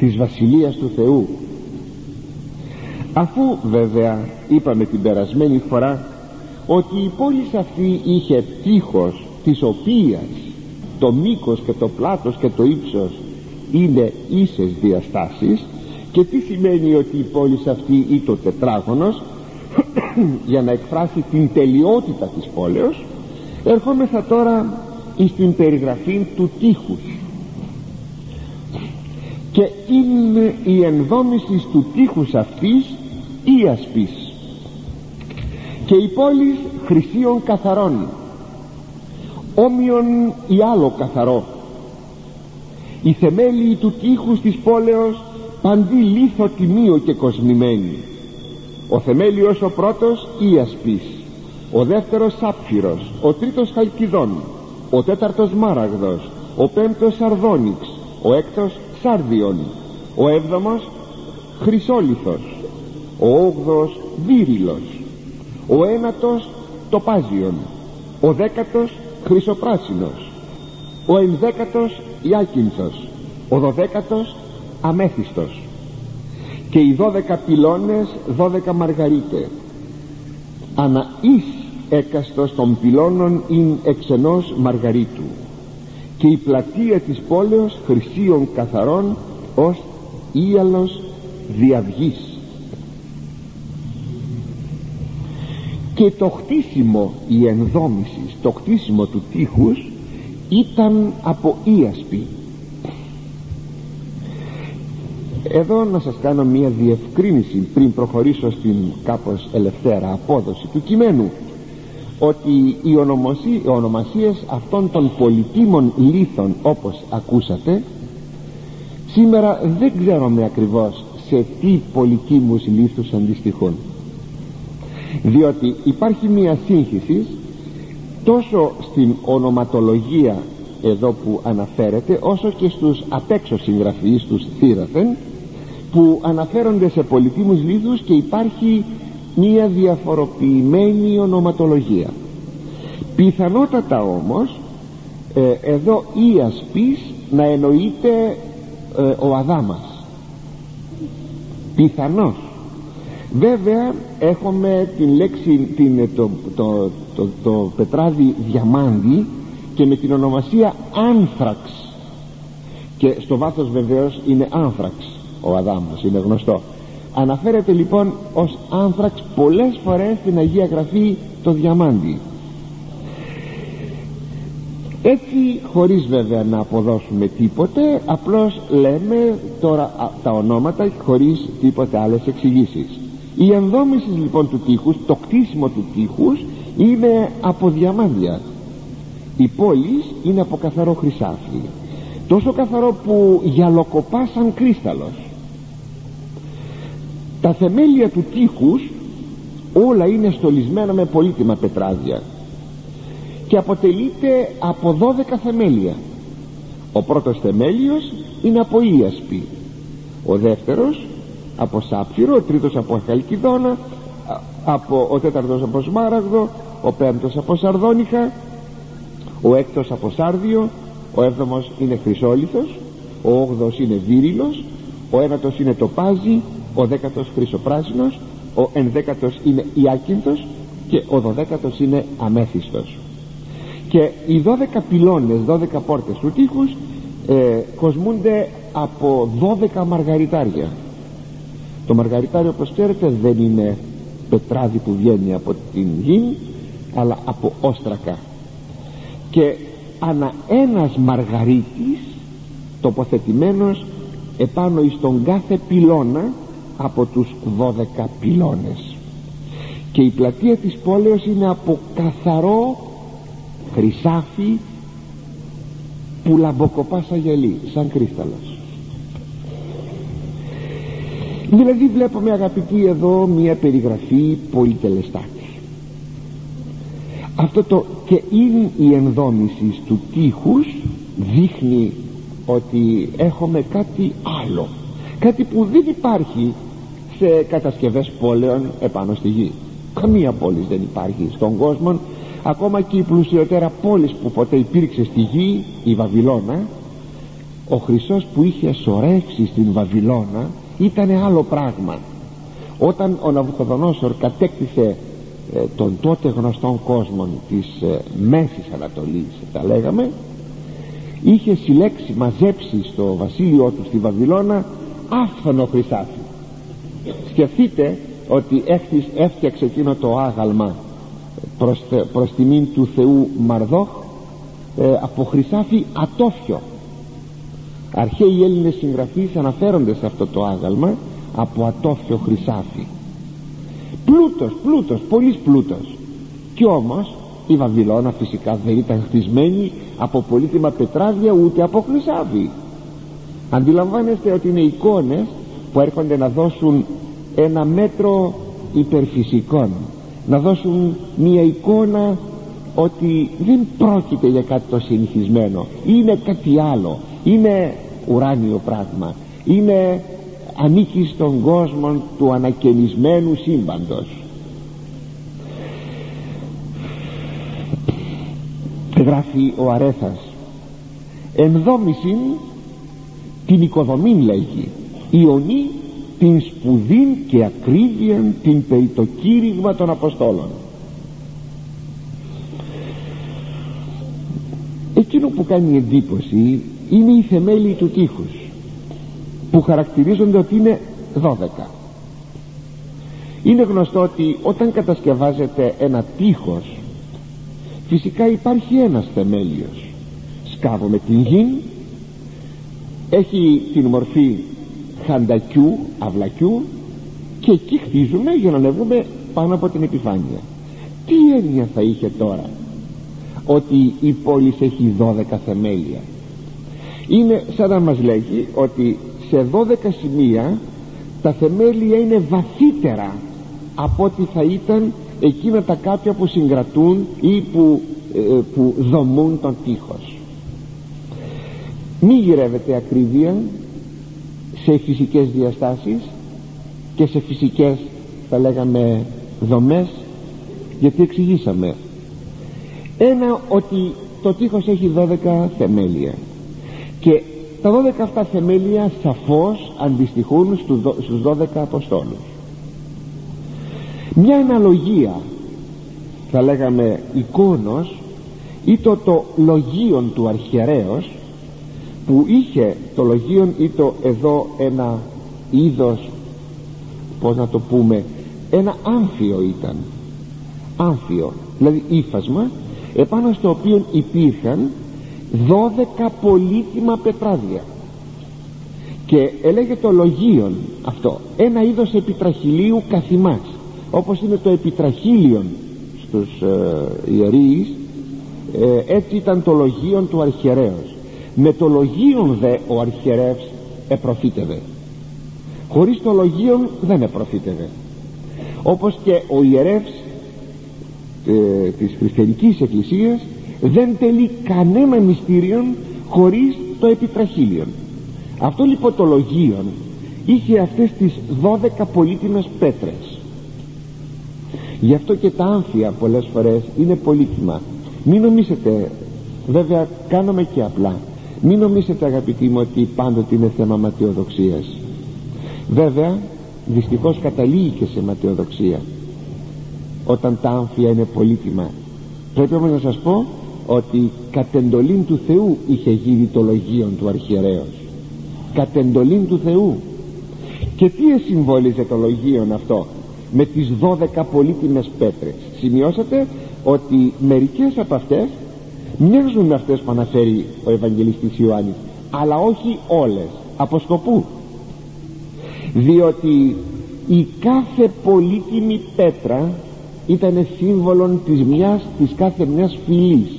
της Βασιλείας του Θεού. Αφού βέβαια είπαμε την περασμένη φορά ότι η πόλης αυτή είχε τείχος της οποίας το μήκος και το πλάτος και το ύψος είναι ίσες διαστάσεις και τι σημαίνει ότι η πόλης αυτή ή το τετράγωνος για να εκφράσει την τελειότητα της πόλεως ερχόμεθα τώρα στην περιγραφή του τείχους και είναι η ενδόμησης του τείχους αυτής ή ασπής και η πόλη χρυσίων καθαρών όμοιον ή άλλο καθαρό. Η θεμέλη του τείχους της πόλεως παντί λίθο τιμίο και κοσμημένη. Ο θεμέλιος ο πρώτος ασπής ο δεύτερος σάπφυρος ο τρίτος χαλκιδόν. Ο τέταρτος μάραγδος. Ο πέμπτος σαρδόνιξ. Ο έκτος σάρδιον ο έβδομος χρυσόλιθος ο όγδος βύριλος ο ένατος τοπάζιον ο δέκατος χρυσοπράσινος ο ενδέκατος ιάκυνθος ο δωδέκατος αμέθιστος και οι δώδεκα πυλώνες δώδεκα μαργαρίτε. Ανα εις έκαστος των πυλώνων ειν εξενός μαργαρίτου και η πλατεία της πόλεως χρυσίων καθαρών ως ίαλος διαυγής. Και το χτίσιμο η ενδόμηση το χτίσιμο του τείχους ήταν από ίασπη. Εδώ να σας κάνω μια διευκρίνηση πριν προχωρήσω στην κάπως ελευθέρα απόδοση του κειμένου ότι οι, οι ονομασίες αυτών των πολιτήμων λίθων όπως ακούσατε σήμερα δεν ξέρουμε ακριβώς σε τι πολιτήμους λίθους αντιστοιχούν. Διότι υπάρχει μια σύγχυση τόσο στην ονοματολογία εδώ που αναφέρεται όσο και στους απέξω συγγραφείς τους θύραφεν που αναφέρονται σε πολιτήμους λίθους και υπάρχει μία διαφοροποιημένη ονοματολογία. Πιθανότατα όμως ε, εδώ η ασπής να εννοείται ε, ο Αδάμας. Πιθανώς. Βέβαια έχουμε την λέξη την, το, το, το, το πετράδι διαμάντι και με την ονομασία άνθραξ. Και στο βάθος βεβαίως είναι άνθραξ ο Αδάμος είναι γνωστό αναφέρεται λοιπόν ως άνθραξ πολλές φορές στην Αγία Γραφή το διαμάντι. Έτσι χωρίς βέβαια να αποδώσουμε τίποτε απλώς λέμε τώρα τα ονόματα χωρίς τίποτε άλλες εξηγήσεις. η ενδόμησης λοιπόν του τείχους το κτίσιμο του τείχους είναι από διαμάντια. Η πόλη είναι από καθαρό χρυσάφι. Τόσο καθαρό που γυαλοκοπά σαν κρίσταλος τα θεμέλια του τείχους όλα είναι στολισμένα με πολύτιμα πετράδια και αποτελείται από 12 θεμέλια. Ο πρώτος θεμέλιος είναι από ίασπη ο δεύτερος από σάπφυρο ο τρίτος από χαλκιδόνα από, ο τέταρτος από σμάραγδο ο πέμπτος από σαρδόνιχα ο έκτος από σάρδιο ο έβδομος είναι χρυσόλιθος ο όγδος είναι βύριλος ο ένατος είναι τοπάζι ο δέκατος χρυσοπράσινος ο ενδέκατος είναι ιάκυνθος και ο δωδέκατος είναι αμέθιστος. Και οι δώδεκα πυλώνες, δώδεκα πόρτες του τείχους ε, κοσμούνται από δώδεκα μαργαριτάρια. Το μαργαριτάριο όπως ξέρετε δεν είναι πετράδι που βγαίνει από την γη αλλά από όστρακα. Και ανα ένας μαργαρίτης τοποθετημένος επάνω εις τον κάθε πυλώνα από τους δώδεκα πυλώνες. Και η πλατεία της πόλεως είναι από καθαρό χρυσάφι που λαμποκοπά σαν γελί σαν κρίσταλος δηλαδή βλέπουμε αγαπητοί εδώ μια περιγραφή πολυτελεστάτη. Αυτό το και είναι η ενδόμηση του τείχους δείχνει ότι έχουμε κάτι άλλο. Κάτι που δεν υπάρχει σε κατασκευές πόλεων επάνω στη γη. Καμία πόλης δεν υπάρχει στον κόσμο. Ακόμα και η πλουσιότερα πόλης που ποτέ υπήρξε στη γη η Βαβυλώνα ο Χριστός που είχε σωρεύσει στην Βαβυλώνα ήταν άλλο πράγμα. Όταν ο Ναβουχοδονόσορ κατέκτησε ε, τον τότε γνωστόν κόσμο της ε, Μέσης Ανατολής τα λέγαμε είχε συλλέξει, μαζέψει στο βασίλειό του στη Βαβυλώνα άφθονο χρυσάφι σκεφτείτε ότι έφτιαξε εκείνο το άγαλμα προς, προς τιμήν του Θεού Μαρδόχ ε, από χρυσάφι ατόφιο. Αρχαίοι Έλληνες συγγραφείς αναφέρονται σε αυτό το άγαλμα από ατόφιο χρυσάφι. Πλούτος, πλούτος, πολύς πλούτος. Κι όμως η Βαβυλώνα φυσικά δεν ήταν χτισμένη από πολύτιμα πετράδια ούτε από χρυσάφι. Αντιλαμβάνεστε ότι είναι εικόνες που έρχονται να δώσουν ένα μέτρο υπερφυσικών. Να δώσουν μια εικόνα ότι δεν πρόκειται για κάτι το συνηθισμένο. Είναι κάτι άλλο. Είναι ουράνιο πράγμα. Είναι ανήκει στον κόσμο του ανακαινισμένου σύμπαντος. Γράφει ο Αρέθας. Ενδόμησιν την οικοδομή λέγει Ιωνή την σπουδήν και ακρίβεια την περί το κήρυγμα των Αποστόλων. Εκείνο που κάνει εντύπωση είναι η θεμέλη του τείχους που χαρακτηρίζονται ότι είναι 12 είναι γνωστό ότι όταν κατασκευάζεται ένα τείχος φυσικά υπάρχει ένας θεμέλιος. Σκάβουμε την γη έχει την μορφή χαντακιού, αυλακιού και εκεί χτίζουμε για να ανεβούμε πάνω από την επιφάνεια. Τι έννοια θα είχε τώρα ότι η πόλη έχει 12 θεμέλια; Είναι σαν να μας λέγει ότι σε 12 σημεία τα θεμέλια είναι βαθύτερα από ό,τι θα ήταν εκείνα τα κάποια που συγκρατούν ή που, ε, που δομούν τον τείχος. Μη γυρεύεται ακρίβεια σε φυσικές διαστάσεις και σε φυσικές θα λέγαμε δομές γιατί εξηγήσαμε. Ένα ότι το τείχος έχει 12 θεμέλια. Και τα 12 αυτά θεμέλια σαφώς αντιστοιχούν στους 12 Αποστόλους. Μια αναλογία θα λέγαμε εικόνος ή το, το λογίον του αρχιερέως που είχε το λογίον ή το εδώ ένα είδος πως να το πούμε ένα άμφιο ήταν. Άμφιο δηλαδή ύφασμα επάνω στο οποίο υπήρχαν 12 πολύτιμα πετράδια. Και έλεγε το λογίον αυτό ένα είδος επιτραχυλίου καθημάς όπως είναι το επιτραχύλιον στους ε, ιερείς ε, έτσι ήταν το λογίον του αρχιερέως με το λογίον δε ο αρχιερεύς επροφήτευε. Χωρίς το λογίον δεν επροφήτευε. Όπως και ο ιερεύς ε, της χριστιανικής εκκλησίας δεν τελεί κανένα μυστήριον χωρίς το επιτραχύλιον. Αυτό λοιπόν το λογίον είχε αυτές τις 12 πολύτιμες πέτρες. Γι' αυτό και τα άμφια πολλές φορές είναι πολύτιμα. Μην νομίσετε βέβαια κάνουμε και απλά μην νομίσετε αγαπητοί μου ότι πάντοτε είναι θέμα ματιοδοξίας βέβαια δυστυχώς καταλήγει και σε ματιοδοξία όταν τα άμφια είναι πολύτιμα. Πρέπει όμως να σας πω ότι κατ' εντολήν του Θεού είχε γίνει το λογίον του αρχιερέως. Κατ' εντολήν του Θεού. Και τι εσυμβόλιζε το λογίον αυτό με τις 12 πολύτιμες πέτρες. Σημειώσατε ότι μερικές από αυτές μοιάζουν με αυτές που αναφέρει ο Ευαγγελιστής Ιωάννης αλλά όχι όλες. Από σκοπού. Διότι η κάθε πολύτιμη πέτρα ήταν σύμβολο της μιας της κάθε μιας φυλής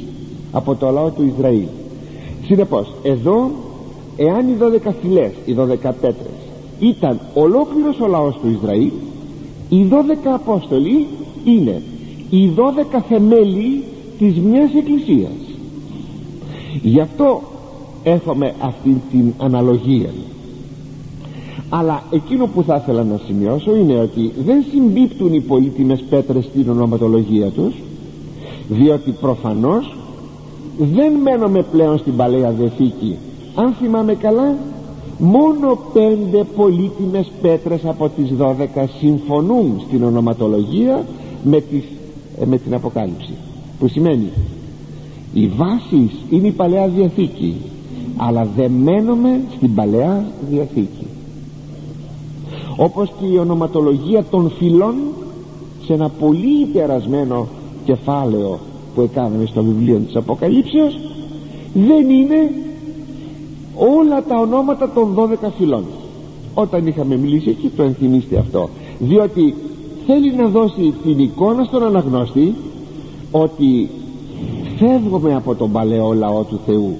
από το λαό του Ισραήλ. Συνεπώς εδώ εάν οι 12 φυλές οι 12 πέτρες ήταν ολόκληρος ο λαός του Ισραήλ οι 12 Απόστολοι είναι οι 12 θεμέλοι της μιας εκκλησίας. Γι' αυτό έχουμε αυτή την αναλογία. Αλλά εκείνο που θα ήθελα να σημειώσω είναι ότι δεν συμπίπτουν οι πολύτιμες πέτρες στην ονοματολογία τους διότι προφανώς δεν μένουμε πλέον στην Παλαιά Δεθήκη αν θυμάμαι καλά μόνο πέντε πολύτιμες πέτρες από τις δώδεκα συμφωνούν στην ονοματολογία με, τις, ε, με την Αποκάλυψη που σημαίνει η βάση είναι η Παλαιά Διαθήκη αλλά δεμένομαι στην Παλαιά Διαθήκη όπως και η ονοματολογία των φυλών σε ένα πολύ υπερασμένο κεφάλαιο που έκαναμε στο βιβλίο της Αποκαλύψεως δεν είναι όλα τα ονόματα των 12 φυλών. Όταν είχαμε μιλήσει εκεί το ενθυμίστε αυτό διότι θέλει να δώσει την εικόνα στον αναγνώστη ότι φεύγουμε από τον παλαιό λαό του Θεού.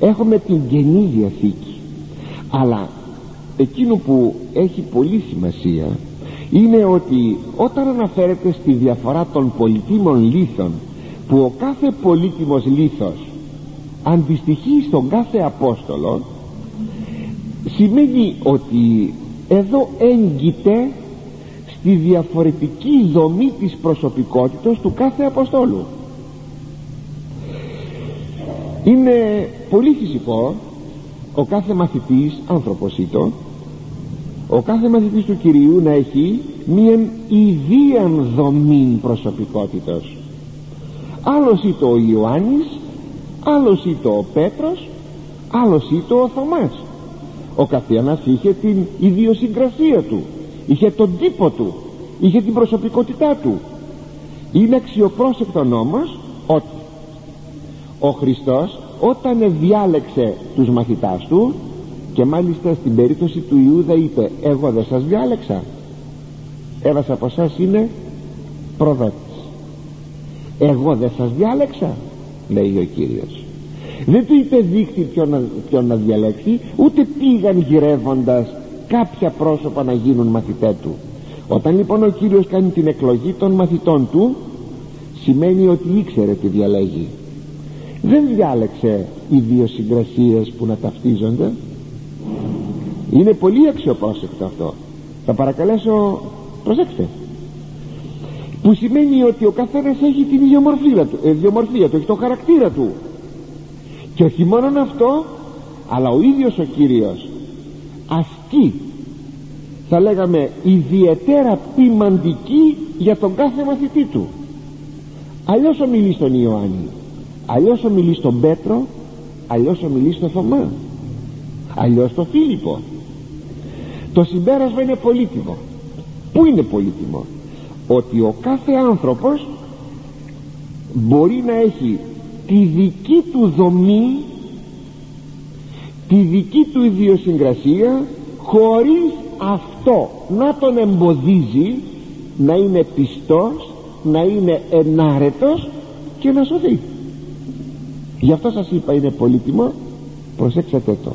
Έχουμε την Καινή Διαθήκη. Αλλά εκείνο που έχει πολύ σημασία είναι ότι όταν αναφέρεται στη διαφορά των πολυτήμων λίθων που ο κάθε πολύτιμος λίθος αντιστοιχεί στον κάθε Απόστολο σημαίνει ότι εδώ έγκυται στη διαφορετική δομή της προσωπικότητας του κάθε Αποστόλου. Είναι πολύ φυσικό ο κάθε μαθητής άνθρωπος ήτο ο κάθε μαθητής του Κυρίου να έχει μία ιδίαν δομή προσωπικότητας. Άλλος ήτο ο Ιωάννης άλλος ήτο ο Πέτρος άλλος ήτο ο Θωμάς. Ο καθένας είχε την ιδιοσυγκρασία του είχε τον τύπο του. Είχε την προσωπικότητά του. Είναι αξιοπρόσεκτον όμως ότι ο Χριστός όταν διάλεξε τους μαθητάς του και μάλιστα στην περίπτωση του Ιούδα είπε εγώ δεν σας διάλεξα ένας από εσάς είναι προδότης. Εγώ δεν σας διάλεξα λέει ο Κύριος. Δεν του είπε δείχτη ποιον να, διαλέξει ούτε πήγαν γυρεύοντας κάποια πρόσωπα να γίνουν μαθητέ του. Όταν λοιπόν ο Κύριος κάνει την εκλογή των μαθητών του σημαίνει ότι ήξερε τι διαλέγει. Δεν διάλεξε οι δύο συγκρασίες που να ταυτίζονται. Είναι πολύ αξιοπρόσεκτο αυτό. Θα παρακαλέσω προσέξτε. Που σημαίνει ότι ο καθένας έχει την ιδιομορφία του, ε, ιδιομορφία του έχει το χαρακτήρα του. Και όχι μόνο αυτό αλλά ο ίδιος ο Κύριος ασκεί θα λέγαμε ιδιαίτερα ποιμαντική για τον κάθε μαθητή του. Αλλιώς ομιλεί στον Ιωάννη αλλιώς ομιλεί στον Πέτρο αλλιώς ομιλεί στον Θωμά αλλιώς στον Φίλιππο. Το συμπέρασμα είναι πολύτιμο. Πού είναι πολύτιμο; Ότι ο κάθε άνθρωπος μπορεί να έχει τη δική του δομή τη δική του ιδιοσυγκρασία χωρίς αυτό να τον εμποδίζει να είναι πιστός να είναι ενάρετος και να σωθεί γι' αυτό σας είπα είναι πολύτιμο. Προσέξτε το.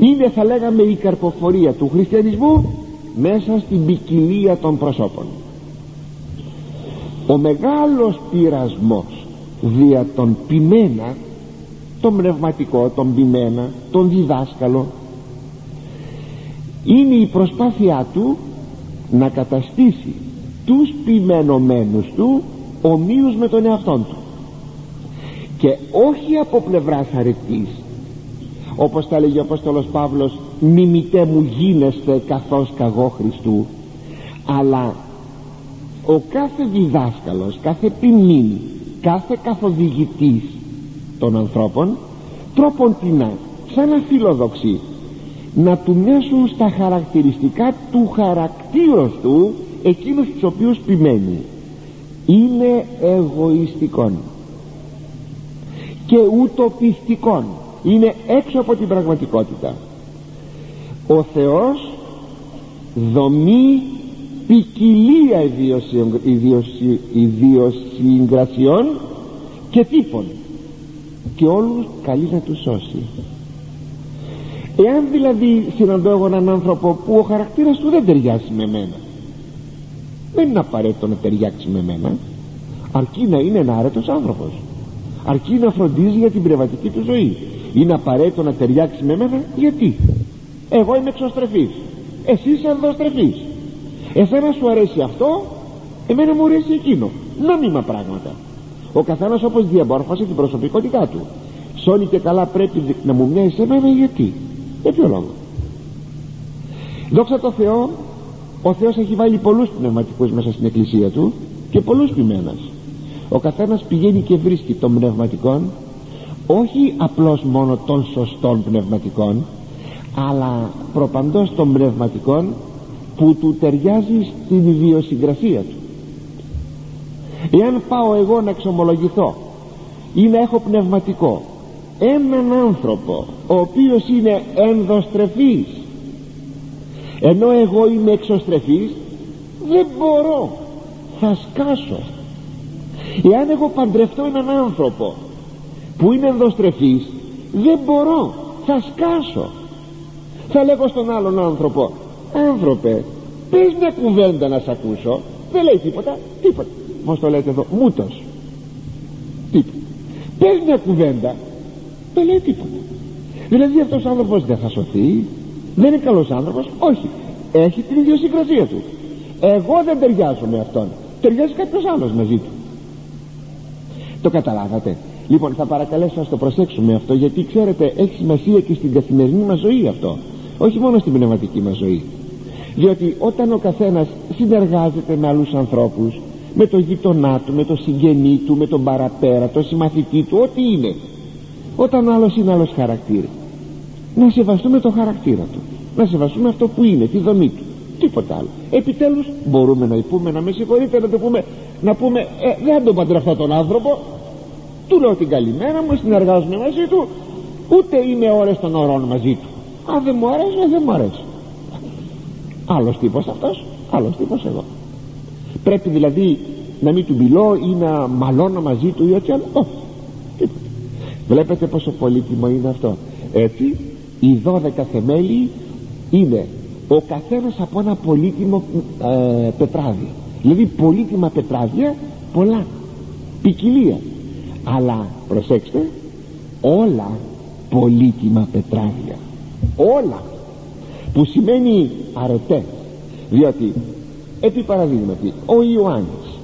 Είναι θα λέγαμε η καρποφορία του χριστιανισμού μέσα στην ποικιλία των προσώπων. Ο μεγάλος πειρασμός δια τον ποιμένα τον πνευματικό, τον ποιμένα τον διδάσκαλο. Είναι η προσπάθειά του να καταστήσει τους ποιμένομένους του ομοίους με τον εαυτόν του. Και όχι από πλευράς αρετής όπως τα λέγει ο Απόστολος Παύλος μιμητέ μου γίνεστε καθώς καγώ Χριστού αλλά ο κάθε διδάσκαλος κάθε ποιμήν κάθε καθοδηγητής των ανθρώπων τρόπον την σαν να φιλοδοξεί να του μέσουν στα χαρακτηριστικά του χαρακτήρος του εκείνους τους οποίους ποιμένει. Είναι εγωιστικών και ουτοπιστικών. Είναι έξω από την πραγματικότητα. Ο Θεός δομεί ποικιλία ιδιοσυγκρασιών και τύπων και όλους καλείς να τους σώσει. Εάν δηλαδή συναντώ εγώ έναν άνθρωπο που ο χαρακτήρας του δεν ταιριάζει με μένα δεν είναι απαραίτητο να ταιριάξει με μένα αρκεί να είναι ένα άρετος άνθρωπος. Αρκεί να φροντίζει για την πνευματική του ζωή. Είναι απαραίτητο να ταιριάξει με μένα γιατί; Εγώ είμαι εξωστρεφής. Εσύ είσαι ενδοστρεφής εσένα σου αρέσει αυτό εμένα μου αρέσει εκείνο. Νόμιμα πράγματα ο καθένας όπως διαμόρφωσε την προσωπικότητά του. Σώνει και καλά πρέπει να μου μοιάζει σε μένα γιατί. Για ποιο λόγο; Δόξα τω Θεώ ο Θεός έχει βάλει πολλούς πνευματικούς μέσα στην εκκλησία του και πολλούς ποιμένας. Ο καθένας πηγαίνει και βρίσκει των πνευματικών όχι απλώς μόνο των σωστών πνευματικών αλλά προπαντός των πνευματικών που του ταιριάζει στην ιδιοσυγκρασία του εάν πάω εγώ να εξομολογηθώ ή να έχω πνευματικό έναν άνθρωπο ο οποίος είναι ενδοστρεφής ενώ εγώ είμαι εξωστρεφής δεν μπορώ θα σκάσω. Εάν εγώ παντρευτώ έναν άνθρωπο που είναι ενδοστρεφής δεν μπορώ θα σκάσω. Θα λέγω στον άλλον άνθρωπο άνθρωπε πες μια κουβέντα να σ' ακούσω δεν λέει τίποτα τίποτα πως το λέτε εδώ μούτος. Τίποτα πες μια κουβέντα δεν λέει τίποτα. Δηλαδή αυτός ο άνθρωπος δεν θα σωθεί δεν είναι καλός άνθρωπος όχι. Έχει την ιδιοσυγκρασία του. Εγώ δεν ταιριάζω με αυτόν. Ταιριάζει κάποιος άλλος μαζί του το καταλάβατε. Λοιπόν θα παρακαλέσω να το προσέξουμε αυτό γιατί ξέρετε έχει σημασία και στην καθημερινή μας ζωή αυτό. Όχι μόνο στην πνευματική μας ζωή. Διότι όταν ο καθένας συνεργάζεται με άλλους ανθρώπους με το γειτονά του, με το συγγενή του, με τον παραπέρα, το συμμαθητή του, ό,τι είναι. Όταν άλλος είναι άλλος χαρακτήρας. Να σεβαστούμε το χαρακτήρα του. Να σεβαστούμε αυτό που είναι, τη δομή του. Τίποτα άλλο. Επιτέλους μπορούμε να πούμε να με συγχωρείτε να το πούμε να πούμε ε, δεν τον παντρευτώ τον άνθρωπο. Του λέω την καλημέρα μου συνεργάζομαι μαζί του. Ούτε είμαι ώρες των ωρών μαζί του. Αν δεν μου αρέσει δεν μου αρέσει άλλος τύπος αυτός άλλος τύπος εγώ πρέπει δηλαδή να μην του μιλώ ή να μαλώνω μαζί του ή ό,τι άλλο. Όχι βλέπετε πόσο πολύτιμο είναι αυτό. Έτσι οι δώδεκα θεμέλοι είναι ο καθένας από ένα πολύτιμο ε, πετράδι. Δηλαδή πολύτιμα πετράδια πολλά. Ποικιλία. Αλλά προσέξτε όλα πολύτιμα πετράδια. Όλα. Που σημαίνει αρετές. Διότι επί παραδείγματι ο Ιωάννης.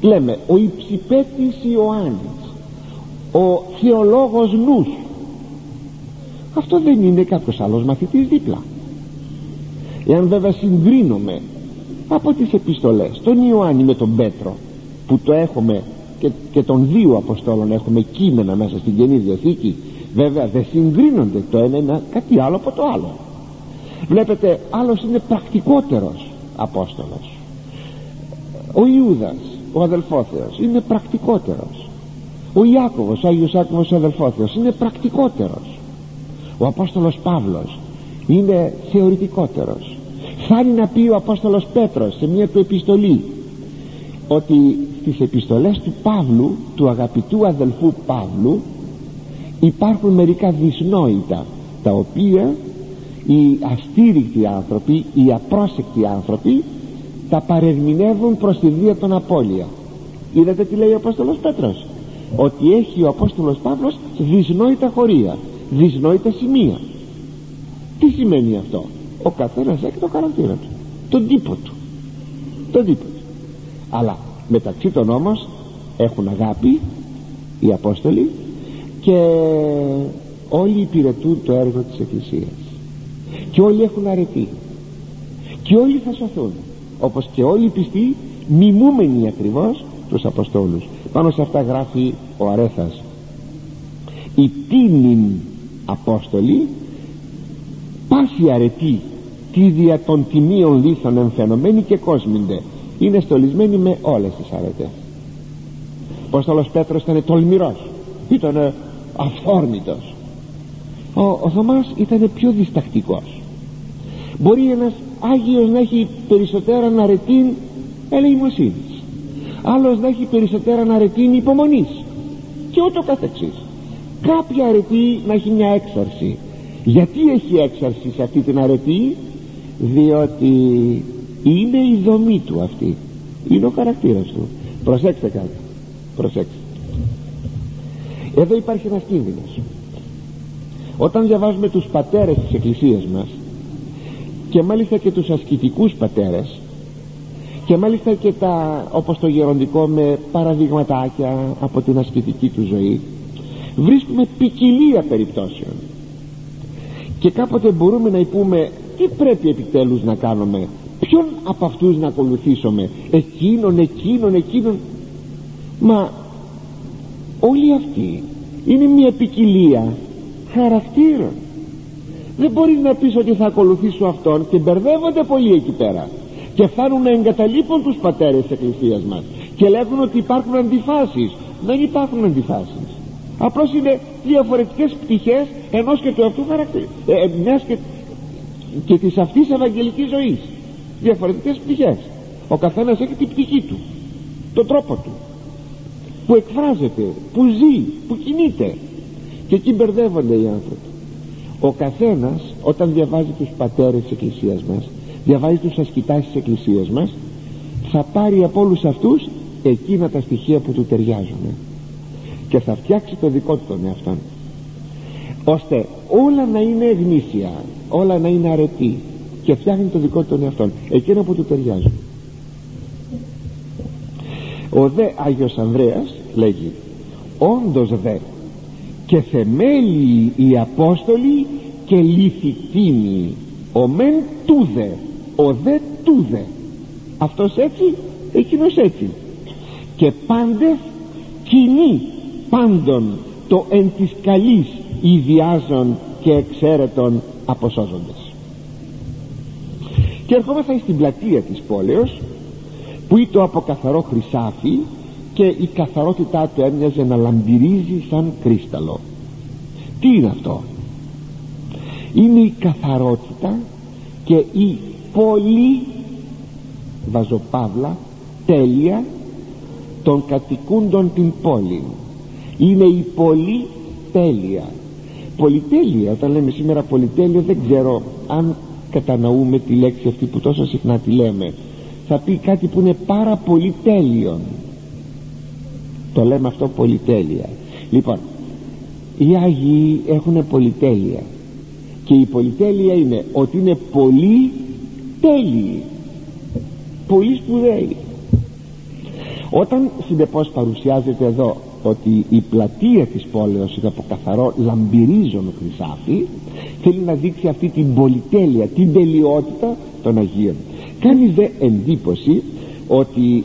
Λέμε ο υψηπέτης Ιωάννης. Ο θεολόγος νους. Αυτό δεν είναι κάποιος άλλος μαθητής δίπλα. Εάν βέβαια συγκρίνουμε από τις επιστολές τον Ιωάννη με τον Πέτρο που το έχουμε και, και των δύο Αποστόλων έχουμε κείμενα μέσα στην Καινή Διαθήκη βέβαια δεν συγκρίνονται το ένα είναι κάτι άλλο από το άλλο. Βλέπετε άλλος είναι πρακτικότερος Απόστολος ο Ιούδας ο αδελφόθεος είναι πρακτικότερος. Ο Ιάκωβος ο Άγιος Ιάκωβος ο αδελφόθεος είναι πρακτικότερος. Ο Απόστολος Παύλος είναι θεωρητικότερος. Φτάνει να πει ο Απόστολος Πέτρος σε μια του επιστολή ότι στις επιστολές του Παύλου του αγαπητού αδελφού Παύλου υπάρχουν μερικά δυσνόητα τα οποία οι αστήρικτοι άνθρωποι οι απρόσεκτοι άνθρωποι τα παρερμηνεύουν προς τη βία των απώλεια. Είδατε τι λέει ο Απόστολος Πέτρος; Ότι έχει ο Απόστολος Παύλος δυσνόητα χωρία δυσνόητα σημεία. Τι σημαίνει αυτό; Ο καθένας έχει το χαρακτήρα του τον τύπο του τον τύπο του. Αλλά μεταξύ των όμως έχουν αγάπη οι Απόστολοι και όλοι υπηρετούν το έργο της Εκκλησίας. Και όλοι έχουν αρετή. Και όλοι θα σωθούν όπως και όλοι οι πιστοί μιμούμενοι ακριβώς τους Αποστόλους. Πάνω σε αυτά γράφει ο Αρέθας η τίμην Απόστολοι πάση αρετή τη δια των τιμίων λίθων εμφαινομένη και κόσμινται είναι στολισμένοι με όλες τις αρετές ο Απόστολος Πέτρος ήταν τολμηρός ήταν αυθόρμητος. Ο, ο Θωμάς ήταν πιο διστακτικός μπορεί ένας Άγιος να έχει περισσότερα αρετήν ελεημοσύνης. Άλλος να έχει περισσότερα αρετήν υπομονής. Και ούτω καθεξής. Κάποια αρετή να έχει μια έξαρση. Γιατί έχει έξαρση σε αυτή την αρετή; Διότι είναι η δομή του αυτή. Είναι ο χαρακτήρας του. Προσέξτε κάτι. Προσέξτε. Εδώ υπάρχει ένας κίνδυνος. Όταν διαβάζουμε τους πατέρες της εκκλησίας μας και μάλιστα και τους ασκητικούς πατέρες και μάλιστα και τα όπως το γεροντικό με παραδειγματάκια από την ασκητική του ζωή βρίσκουμε ποικιλία περιπτώσεων. Και κάποτε μπορούμε να πούμε τι πρέπει επιτέλους να κάνουμε ποιον από αυτούς να ακολουθήσουμε εκείνον, εκείνον, εκείνον. Μα όλοι αυτοί είναι μια ποικιλία χαρακτήρων δεν μπορεί να πεις ότι θα ακολουθήσω αυτόν και μπερδεύονται πολύ εκεί πέρα. Και φτάνουν να εγκαταλείπουν τους πατέρες της εκκλησίας μας. Και λέγουν ότι υπάρχουν αντιφάσεις. Δεν υπάρχουν αντιφάσεις. Απλώς είναι διαφορετικές πτυχές ενός και του αυτού χαρακτήρα ε, ε, μιας και, και της αυτής ευαγγελικής ζωής. Διαφορετικές πτυχές. Ο καθένας έχει την πτυχή του τον τρόπο του που εκφράζεται, που ζει, που κινείται. Και εκεί μπερδεύονται οι άνθρωποι ο καθένας όταν διαβάζει τους πατέρες της εκκλησίας μας διαβάζει τους ασκητάς της εκκλησίας μας θα πάρει από όλους αυτούς εκείνα τα στοιχεία που του ταιριάζουν και θα φτιάξει το δικό του τον εαυτό ώστε όλα να είναι γνήσια όλα να είναι αρετή και φτιάχνει το δικό του τον εαυτό εκείνα που του ταιριάζουν. Ο δε Άγιος Ανδρέας λέγει όντως δε και θεμέλιοι οι Απόστολοι και λυθιτίνοι ο μεν τούδε ο δε τούδε. Αυτός έτσι εκείνος έτσι. Και πάντες κοινή πάντων το εν της καλής ιδιάζων και εξαίρετων αποσώζοντες. Και ερχόμαστε στην πλατεία της πόλεως που ήταν από καθαρό χρυσάφι και η καθαρότητά του έμοιαζε να λαμπυρίζει σαν κρίσταλο τι είναι αυτό; Είναι η καθαρότητα και η πολύ βαζοπαύλα τέλεια των κατοικούντων την πόλη. Είναι η πολύ τέλεια. Πολυτέλεια όταν λέμε σήμερα πολυτέλεια δεν ξέρω αν κατανοούμε τη λέξη αυτή που τόσο συχνά τη λέμε. Θα πει κάτι που είναι πάρα πολύ τέλειον το λέμε αυτό πολυτέλεια. Λοιπόν οι Άγιοι έχουν πολυτέλεια. Και η πολυτέλεια είναι ότι είναι πολύ τέλειοι πολύ σπουδαίοι. Όταν συνεπώς παρουσιάζεται εδώ ότι η πλατεία της πόλεως είναι από καθαρό λαμπυρίζον χρυσάφι θέλει να δείξει αυτή την πολυτέλεια την τελειότητα των Αγίων. Κάνει δε εντύπωση ότι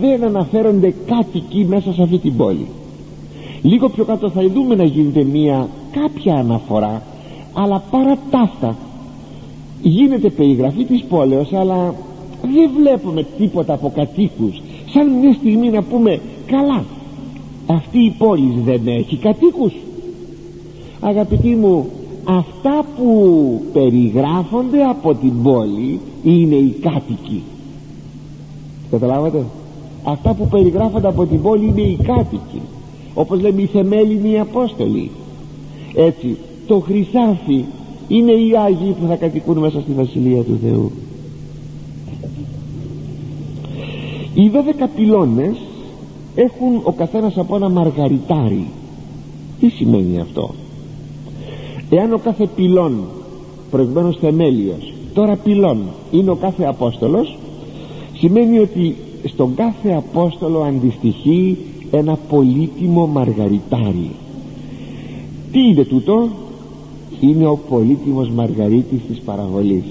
δεν αναφέρονται κάτοικοι μέσα σε αυτή την πόλη. Λίγο πιο κάτω θα δούμε να γίνεται μια κάποια αναφορά αλλά παρά ταύτα γίνεται περιγραφή της πόλεως αλλά δεν βλέπουμε τίποτα από κατοίκους. Σαν μια στιγμή να πούμε καλά αυτή η πόλη δεν έχει κατοίκους αγαπητοί μου αυτά που περιγράφονται από την πόλη είναι οι κάτοικοι καταλάβατε; Αυτά που περιγράφονται από την πόλη είναι οι κάτοικοι. Όπως λέμε οι θεμέλινοι οι Απόστολοι. Έτσι το χρυσάφι είναι οι Άγιοι που θα κατοικούν μέσα στη Βασιλεία του Θεού. Οι δώδεκα πυλώνες έχουν ο καθένας από ένα μαργαριτάρι. Τι σημαίνει αυτό; Εάν ο κάθε πυλών προηγουμένως θεμέλιος τώρα πυλών είναι ο κάθε Απόστολος σημαίνει ότι στον κάθε Απόστολο αντιστοιχεί ένα πολύτιμο μαργαριτάρι. Τι είναι τούτο; Είναι ο πολύτιμος μαργαρίτης της παραβολής.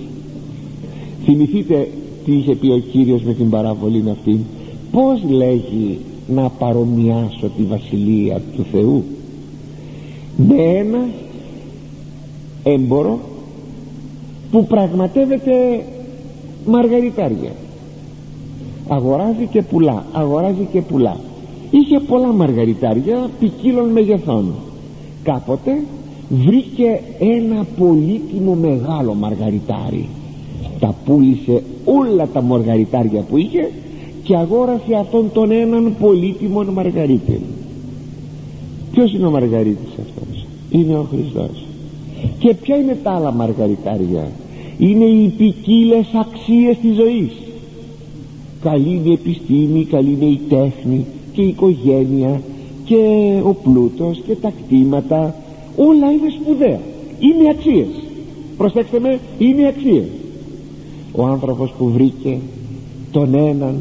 Θυμηθείτε τι είχε πει ο Κύριος με την παραβολή αυτή πως λέγει να παρομοιάσω τη βασιλεία του Θεού; Με ένα έμπορο που πραγματεύεται μαργαριτάρια αγοράζει και πουλά αγοράζει και πουλά. Είχε πολλά μαργαριτάρια ποικίλων μεγεθών. Κάποτε βρήκε ένα πολύτιμο μεγάλο μαργαριτάρι. Τα πούλησε όλα τα μαργαριτάρια που είχε και αγόρασε αυτόν τον έναν πολύτιμο μαργαρίτη. Ποιος είναι ο μαργαρίτης αυτός; Είναι ο Χριστός. Και ποια είναι τα άλλα μαργαριτάρια; Είναι οι ποικίλες αξίες της ζωής καλή είναι η επιστήμη, καλή είναι η τέχνη και η οικογένεια και ο πλούτος και τα κτήματα όλα είναι σπουδαία. Είναι αξίες. Προσέξτε με είναι αξίες. Ο άνθρωπος που βρήκε τον έναν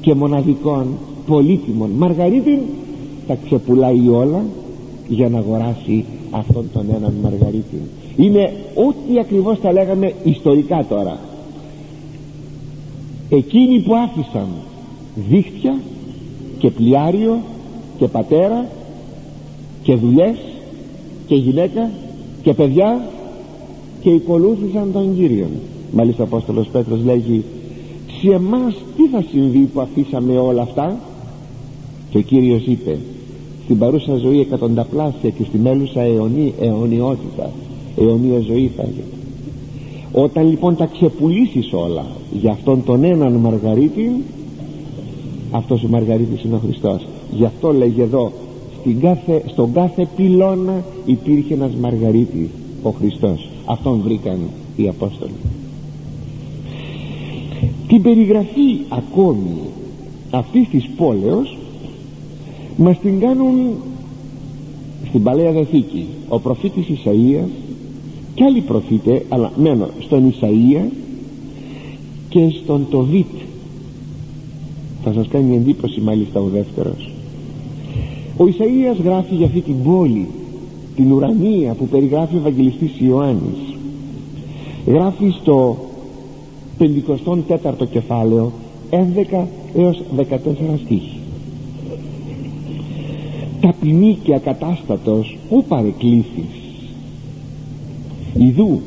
και μοναδικών πολύτιμων μαργαρίτην τα ξεπουλάει όλα για να αγοράσει αυτόν τον έναν Μαργαρίτη είναι ό,τι ακριβώς τα λέγαμε ιστορικά τώρα εκείνοι που άφησαν δίχτυα και πλοιάριο και πατέρα και δουλειές και γυναίκα και παιδιά και οικολούθησαν τον Κύριον. Μάλιστα ο Απόστολος Πέτρος λέγει σε εμάς τι θα συμβεί που αφήσαμε όλα αυτά; Και ο Κύριος είπε στην παρούσα ζωή εκατονταπλάσια και στη μέλουσα αιωνί, αιωνιότητα αιωνία ζωή θα λέγεται όταν λοιπόν τα ξεπουλήσεις όλα για αυτόν τον έναν Μαργαρίτη αυτός ο Μαργαρίτης είναι ο Χριστός. Γι' αυτό λέγει εδώ στην κάθε, στον κάθε πυλώνα υπήρχε ένας Μαργαρίτης ο Χριστός. Αυτόν βρήκαν οι Απόστολοι. Την περιγραφή ακόμη αυτής της πόλεως μας την κάνουν στην Παλαιά Δεθήκη ο προφήτης Ισαΐας και άλλοι προφήτε αλλά μένω στον Ισαΐα και στον Τοβίτ. Θα σας κάνει εντύπωση μάλιστα ο δεύτερος. Ο Ισαΐας γράφει για αυτή την πόλη την ουρανία που περιγράφει ο Ευαγγελιστής Ιωάννης. Γράφει στο 54ο κεφάλαιο 11 έως 14 στίχη. Ταπεινή και ακατάστατος που παρεκκλήθης Ιδού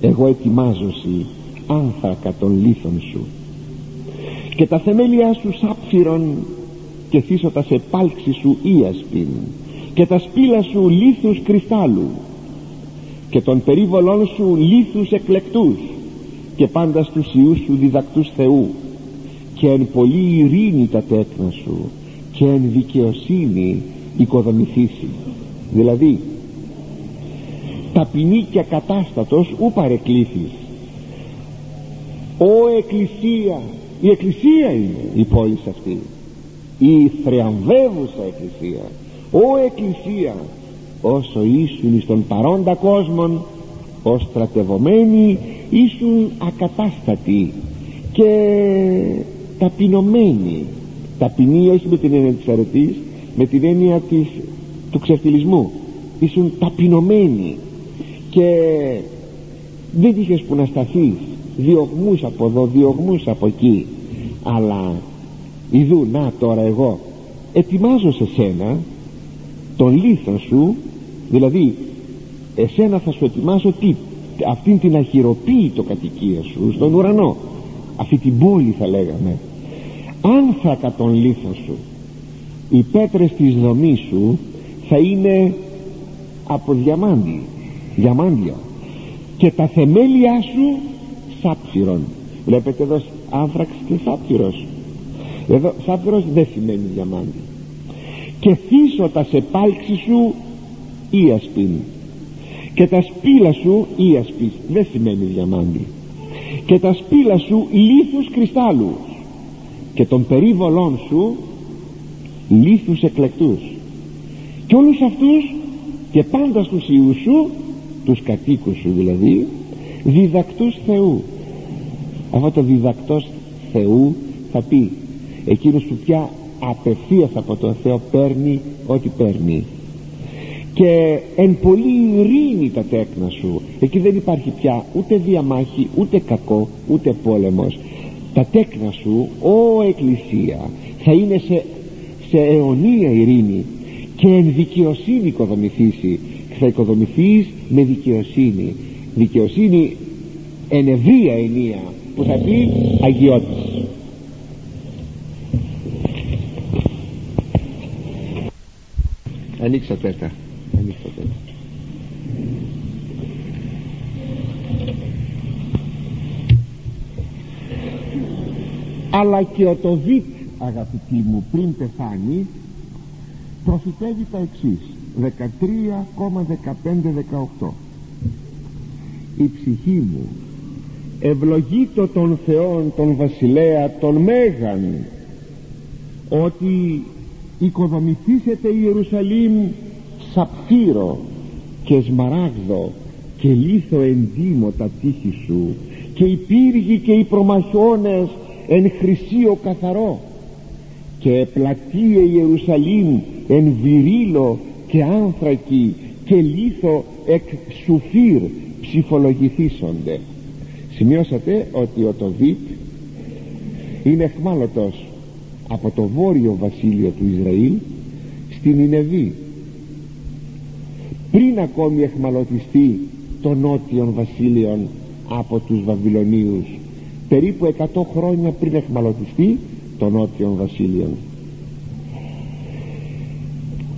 εγώ ετοιμάζωση άνθρακα των λίθων σου. Και τα θεμέλια σου σάπφυρον και θύσω τα σε πάλξη σου ίασπιν και τα σπήλα σου λίθους κρυστάλλου και των περίβολών σου λίθους εκλεκτούς και πάντα στους ιούς σου διδακτούς Θεού. Και εν πολύ ειρήνη τα τέκνα σου και εν δικαιοσύνη οικοδομηθήσει δηλαδή ταπεινή και ακατάστατος ου παρεκκλήθης. Ο εκκλησία η εκκλησία είναι η πόλη αυτή. Η θριαμβεύουσα εκκλησία ο εκκλησία όσο ήσουν στον παρόντα κόσμον ως στρατευομένοι ήσουν ακατάστατοι και ταπεινωμένοι. Ταπεινοί όχι με την έννοια της αρετής με την έννοια της, του ξεφτυλισμού. Ήσουν ταπεινωμένοι και δεν είχες που να σταθείς. Διωγμούς από εδώ διωγμούς από εκεί. Αλλά ειδού να τώρα εγώ ετοιμάζω σε σένα τον λίθο σου. Δηλαδή εσένα θα σου ετοιμάσω τι αυτήν την αχυροποίητο κατοικία σου στον ουρανό. Αυτή την πόλη θα λέγαμε. Άνθρακα τον λίθο σου οι πέτρες της δομής σου θα είναι από διαμάντι διαμάντια και τα θεμέλια σου σάπφυρον βλέπετε εδώ άνθραξ και σάπφυρος εδώ σάπφυρος δεν σημαίνει διαμάντι και θύσω τα σε πάλξη σου ίασπιν και τα σπήλα σου ίασπις δεν σημαίνει διαμάντι και τα σπήλα σου λίθους κρυστάλλους. Και των περίβολών σου λίθους εκλεκτούς. Και όλους αυτούς και πάντα στους ιούς σου τους κατοίκους σου δηλαδή διδακτούς Θεού. Αυτό το διδακτός Θεού θα πει εκείνος που πια απευθείας από τον Θεό παίρνει ό,τι παίρνει και εν πολύ ειρήνη τα τέκνα σου. Εκεί δεν υπάρχει πια ούτε διαμάχη ούτε κακό ούτε πόλεμος. Τα τέκνα σου ο Εκκλησία θα είναι σε, σε αιωνία ειρήνη και εν δικαιοσύνη οικοδομηθήσει θα οικοδομηθείς με δικαιοσύνη. Δικαιοσύνη εν ευρία ενία που θα πει αγιώτης. Ανοίξατε τα ανοίξατε αλλά και ο το Βίτ αγαπητοί μου πριν πεθάνει προφητεύει τα εξής 13,15-18 η ψυχή μου ευλογεί το τον Θεόν τον βασιλέα τον Μέγαν ότι οικοδομηθήσετε η Ιερουσαλήμ σαπφύρο και σμαράγδο και λίθο εντύμω τα τείχη σου και οι πύργοι και οι προμαχιώνες εν χρυσίο καθαρό. Και πλατείε Ιερουσαλήμ εν βυρίλο και άνθρακοι και λίθο εκ σουφύρ ψηφολογηθήσονται σημειώσατε ότι ο Τοβίτ είναι εχμάλωτος από το βόρειο βασίλειο του Ισραήλ στην Ινεβή. Πριν ακόμη εχμαλωτιστεί το νότιον βασίλειον από τους Βαβυλωνίους περίπου 100 χρόνια πριν εχμαλωτιστεί το νότιον βασίλειον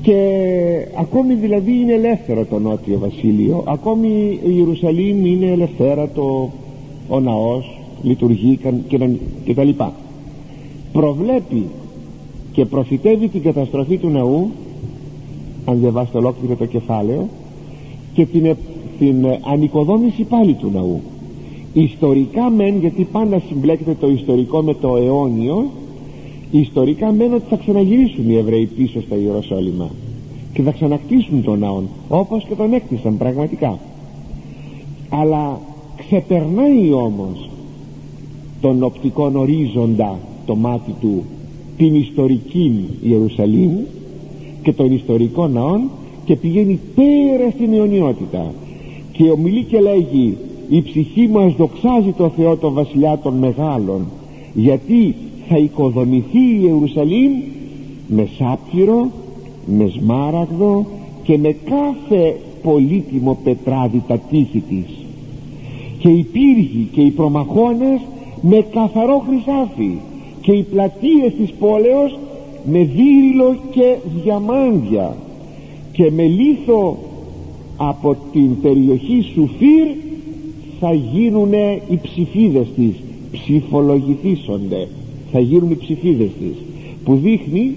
και ακόμη δηλαδή είναι ελεύθερο το νότιο βασίλειο ακόμη η Ιερουσαλήμ είναι ελευθέρατο ο ναός λειτουργεί και τα λοιπά. Προβλέπει και προφητεύει την καταστροφή του ναού αν διαβάσετε ολόκληρο το κεφάλαιο και την, την ανοικοδόμηση πάλι του ναού. Ιστορικά μεν γιατί πάντα συμπλέκεται το ιστορικό με το αιώνιο ιστορικά μεν ότι θα ξαναγυρίσουν οι Εβραίοι πίσω στα Ιεροσόλυμα και θα ξανακτήσουν τον ναό όπως και τον έκτισαν πραγματικά. Αλλά ξεπερνάει όμως τον οπτικό ορίζοντα το μάτι του την ιστορική Ιερουσαλήμ και των ιστορικών ναών και πηγαίνει πέρα στην αιωνιότητα. Και ομιλεί και λέγει η ψυχή μας δοξάζει το Θεό των βασιλιά των μεγάλων γιατί θα οικοδομηθεί η Ιερουσαλήμ με σάπφυρο με σμάραγδο και με κάθε πολύτιμο πετράδι τα τείχη της. Και οι πύργοι και οι προμαχώνες με καθαρό χρυσάφι και οι πλατείες της πόλεως με δίρυλο και διαμάντια και με λίθο από την περιοχή Σουφύρ θα γίνουν οι ψηφίδες της ψηφολογηθήσονται θα γίνουν οι ψηφίδες της που δείχνει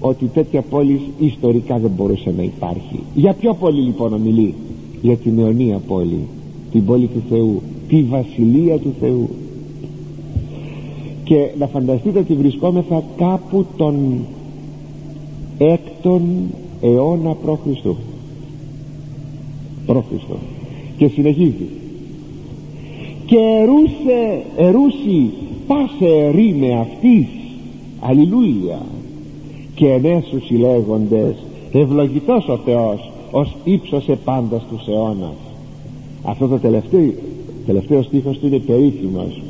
ότι τέτοια πόλης ιστορικά δεν μπορούσε να υπάρχει για ποιο πόλη λοιπόν ομιλεί; Για την αιωνία πόλη την πόλη του Θεού τη βασιλεία του Θεού και να φανταστείτε ότι βρισκόμεθα κάπου τον έκτον αιώνα π.Χ. π.Χ. και συνεχίζει και ερούσε ερούσι πάσε ρήμε αυτής αλληλούια. Και ενέσους οι λέγοντες ευλογητός ο Θεός ως ύψωσε πάντα στους αιώνας αυτό το τελευταίο, τελευταίο στίχος του είναι περίφημος.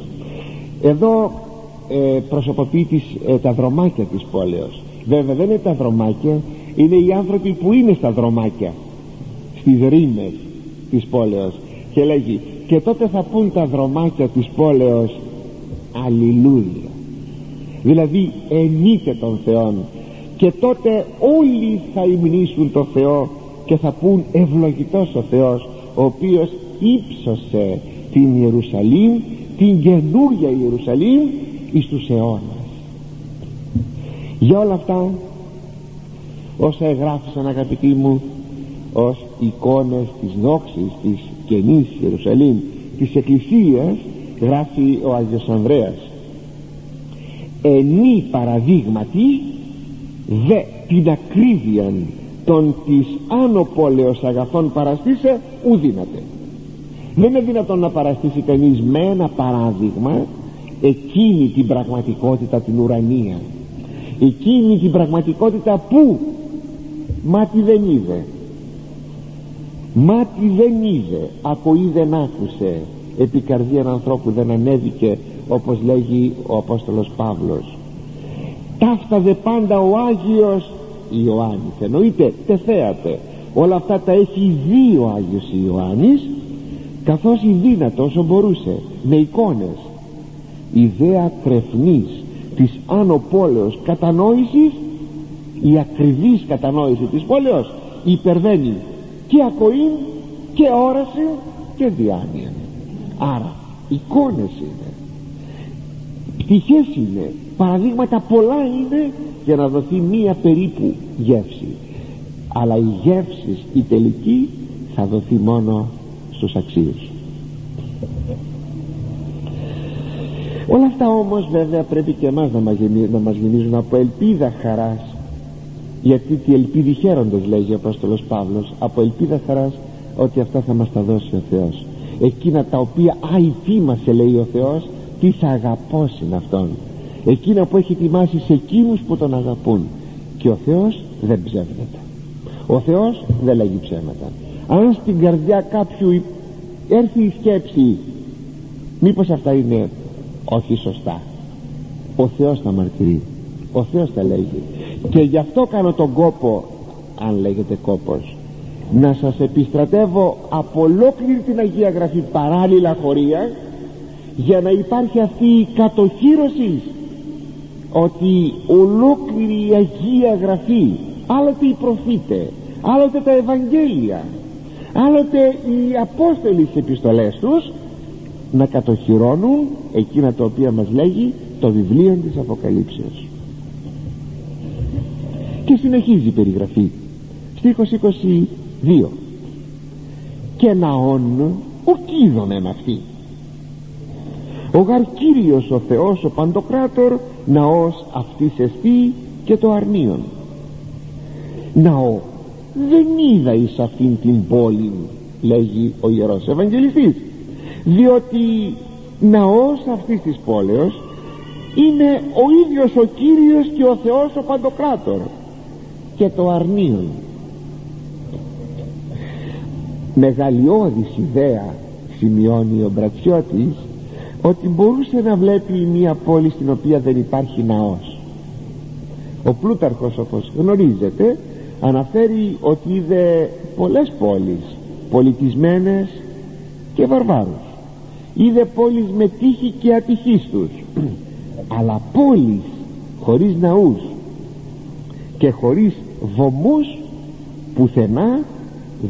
Εδώ ε, προσωποποιεί τις, ε, τα δρομάκια της πόλεως. Βέβαια δεν είναι τα δρομάκια είναι οι άνθρωποι που είναι στα δρομάκια στις ρήμες της πόλεως. Και λέγει και τότε θα πούν τα δρομάκια της πόλεως αλληλούια. Δηλαδή ενίκαι τον Θεόν και τότε όλοι θα υμνήσουν τον Θεό και θα πούν ευλογητός ο Θεός ο οποίος ύψωσε την Ιερουσαλήμ την καινούργια Ιερουσαλήμ εις τους αιώνας. Για όλα αυτά όσα εγγράφησαν αγαπητοί μου ως εικόνες της δόξης της καινής Ιερουσαλήμ της Εκκλησίας γράφει ο Άγιος Ανδρέας. Ενή παραδείγματι δε την ακρίβεια των της άνω πόλεως αγαθών παραστήσε ουδύναται δεν είναι δυνατόν να παραστήσει κανείς με ένα παράδειγμα εκείνη την πραγματικότητα την ουρανία. Εκείνη την πραγματικότητα που μάτι δεν είδε. Μάτι δεν είδε ακοή δεν άκουσε επί καρδίαν ανθρώπου δεν ανέβηκε όπως λέγει ο Απόστολος Παύλος. Ταύταζε πάντα ο Άγιος Ιωάννης εννοείται τεθέατε. Όλα αυτά τα έχει δει ο Άγιος Ιωάννης καθώς η δύνατο όσο μπορούσε με εικόνες. Ιδέα κρεφνής της άνω πόλεως κατανόησης η ακριβής κατανόηση της πόλεως υπερβαίνει και ακοή και όραση και διάνοια άρα εικόνες είναι. Πτυχές είναι. Παραδείγματα πολλά είναι για να δοθεί μία περίπου γεύση. Αλλά η γεύση η τελική θα δοθεί μόνο στους αξίους. Όλα αυτά όμως βέβαια πρέπει και εμάς να μας, να μας γεννίζουν από ελπίδα χαράς. Γιατί τι ελπίδη χαίροντος λέγει ο Απόστολος Παύλος από ελπίδα χαράς ότι αυτά θα μας τα δώσει ο Θεός εκείνα τα οποία αϊτήμασε λέει ο Θεός τι θα αγαπώσει αυτόν. Εκείνα που έχει ετοιμάσει σε εκείνους που τον αγαπούν. Και ο Θεός δεν ψεύδεται. Ο Θεός δεν λέγει ψέματα. Αν στην καρδιά κάποιου έρθει η σκέψη μήπως αυτά είναι όχι σωστά. Ο Θεός θα μαρτυρεί. Ο Θεός θα λέγει. Και γι' αυτό κάνω τον κόπο αν λέγεται κόπος να σας επιστρατεύω από ολόκληρη την Αγία Γραφή παράλληλα χωρία για να υπάρχει αυτή η κατοχήρωση ότι ολόκληρη η Αγία Γραφή άλλοτε οι προφήτε άλλοτε τα Ευαγγέλια άλλοτε οι Απόστολοι στις επιστολές τους να κατοχυρώνουν εκείνα τα οποία μας λέγει το βιβλίο της Αποκαλύψεως. Και συνεχίζει η περιγραφή. Στίχος 22 και ναόν ο κίδωνεν αυτή. Ο γαρ Κύριος ο Θεός ο Παντοκράτορ ναός αυτής εστί και το αρνίον. Ναό δεν είδα εις αυτήν την πόλη λέγει ο Ιερός Ευαγγελιστής διότι ναός αυτής της πόλεως είναι ο ίδιος ο Κύριος και ο Θεός ο Παντοκράτορ και το αρνίον μεγαλειώδης ιδέα σημειώνει ο Μπρατσιώτης ότι μπορούσε να βλέπει μια πόλη στην οποία δεν υπάρχει ναός. Ο Πλούταρχος όπως γνωρίζετε αναφέρει ότι είδε πολλές πόλεις πολιτισμένες και βαρβάρους. Είδε πόλεις με τύχη και ατυχής τους αλλά πόλεις χωρίς ναούς και χωρίς βωμούς πουθενά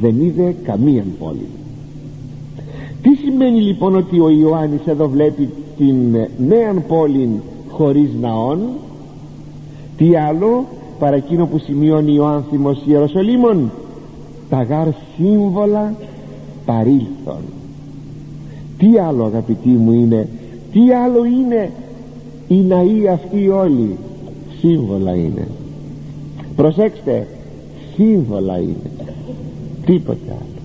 δεν είδε καμία πόλη τι σημαίνει λοιπόν ότι ο Ιωάννης εδώ βλέπει την νέα πόλη χωρίς ναών τι άλλο παρά εκείνο που σημειώνει ο άνθιμος Ιεροσολύμων; Τα γάρ σύμβολα παρήλθον. Τι άλλο αγαπητοί μου είναι τι άλλο είναι οι ναοί αυτοί όλοι; Σύμβολα είναι. Προσέξτε σύμβολα είναι τίποτα. Άλλο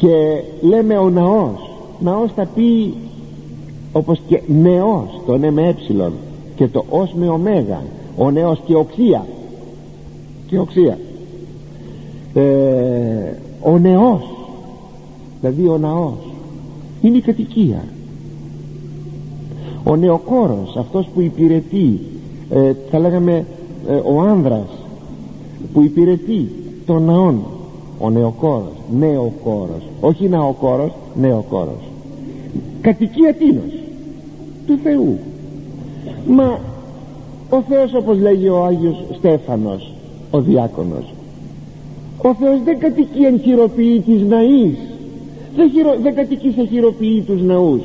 και λέμε ο ναός. Ναός θα πει όπως και νεός το ναι με ε και το ως με ωμέγα. Ο νεός και οξία. Και οξία. Ε, ο νεός δηλαδή ο ναός είναι η κατοικία. Ο νεοκόρος αυτός που υπηρετεί ε, θα λέγαμε ε, ο άνδρας που υπηρετεί τον ναόν ο νεοκόρος. Νεοκόρος. Όχι ναοκόρος νεοκόρος. Κατοικία τίνος του Θεού. Μα ο Θεός όπως λέγει ο Άγιος Στέφανος ο διάκονος ο Θεός δεν κατοικεί εν χειροποιεί ναής δεν, χειρο, δεν κατοικεί σε χειροποιεί τους ναούς.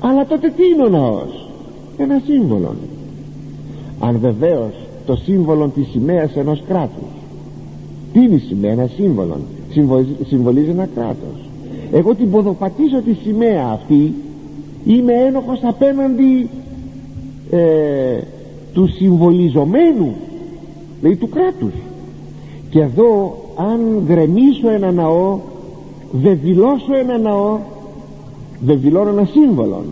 Αλλά τότε τι είναι ο ναός; Ένα σύμβολο. Αν βεβαίως το σύμβολο της σημαίας ενός κράτους τι είναι η σημαία ένα σύμβολο συμβολίζει ένα κράτος. Εγώ την ποδοπατήσω τη σημαία αυτή είμαι ένοχος απέναντι ε, του συμβολιζομένου δηλαδή του κράτους. Και εδώ αν γκρεμίσω ένα ναό δεν δηλώσω ένα ναό δεν δηλώνω ένα σύμβολο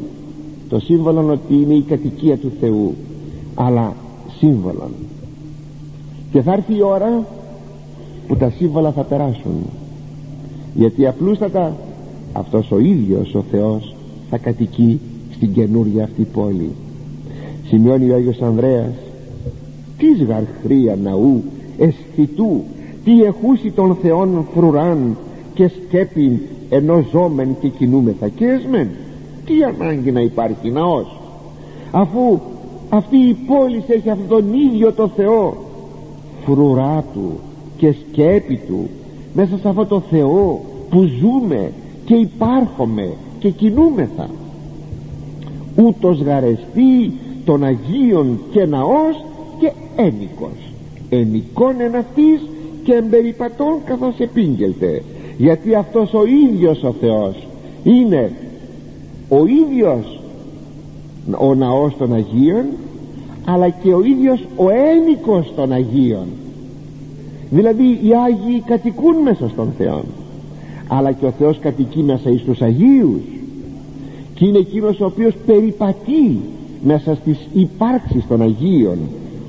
το σύμβολο ότι είναι η κατοικία του Θεού αλλά σύμβολο και θα έρθει η ώρα που τα σύμβολα θα περάσουν. Γιατί απλούστατα αυτός ο ίδιος ο Θεός θα κατοικεί στην καινούργια αυτή πόλη. Σημειώνει ο Άγιος Ανδρέας τι γαρχρία ναού αισθητού τι εχούσι των Θεών φρουράν και σκέπιν ενώ ζώμεν και κινούμεθα και εσμεν τι ανάγκη να υπάρχει ναός αφού αυτή η πόλη έχει αυτόν τον ίδιο το Θεό φρουρά του και σκέπη του μέσα σε αυτό το Θεό που ζούμε και υπάρχουμε και κινούμεθα. Ούτως γαρεστεί των Αγίων και ναός και ένικος. Ενικών εν αυτής και εμπεριπατών καθώς επίγγελτε γιατί αυτός ο ίδιος ο Θεός είναι ο ίδιος ο ναός των Αγίων αλλά και ο ίδιος ο ένικος των Αγίων δηλαδή οι Άγιοι κατοικούν μέσα στον Θεό αλλά και ο Θεός κατοικεί μέσα εις τους Αγίους. Και είναι εκείνος ο οποίος περιπατεί μέσα στις υπάρξεις των Αγίων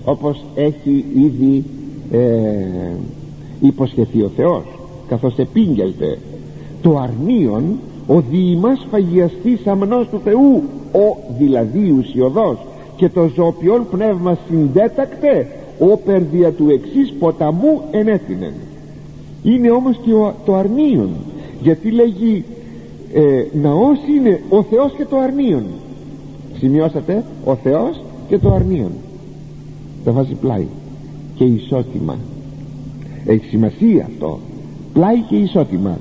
όπως έχει ήδη ε, υποσχεθεί ο Θεός καθώς επίγγελτε το αρνίον ο διημάς φαγιαστής αμνός του Θεού ο δηλαδή ουσιοδός και το ζωοποιόν πνεύμα συντέτακτε όπερ δια του εξής ποταμού ενέθινεν. Είναι όμως και το αρνίον γιατί λέγει ε, ναός είναι ο Θεός και το αρνίον. Σημειώσατε ο Θεός και το αρνίον. Το βάζει πλάι και ισότιμα. Έχει σημασία αυτό. Πλάι και ισότιμα.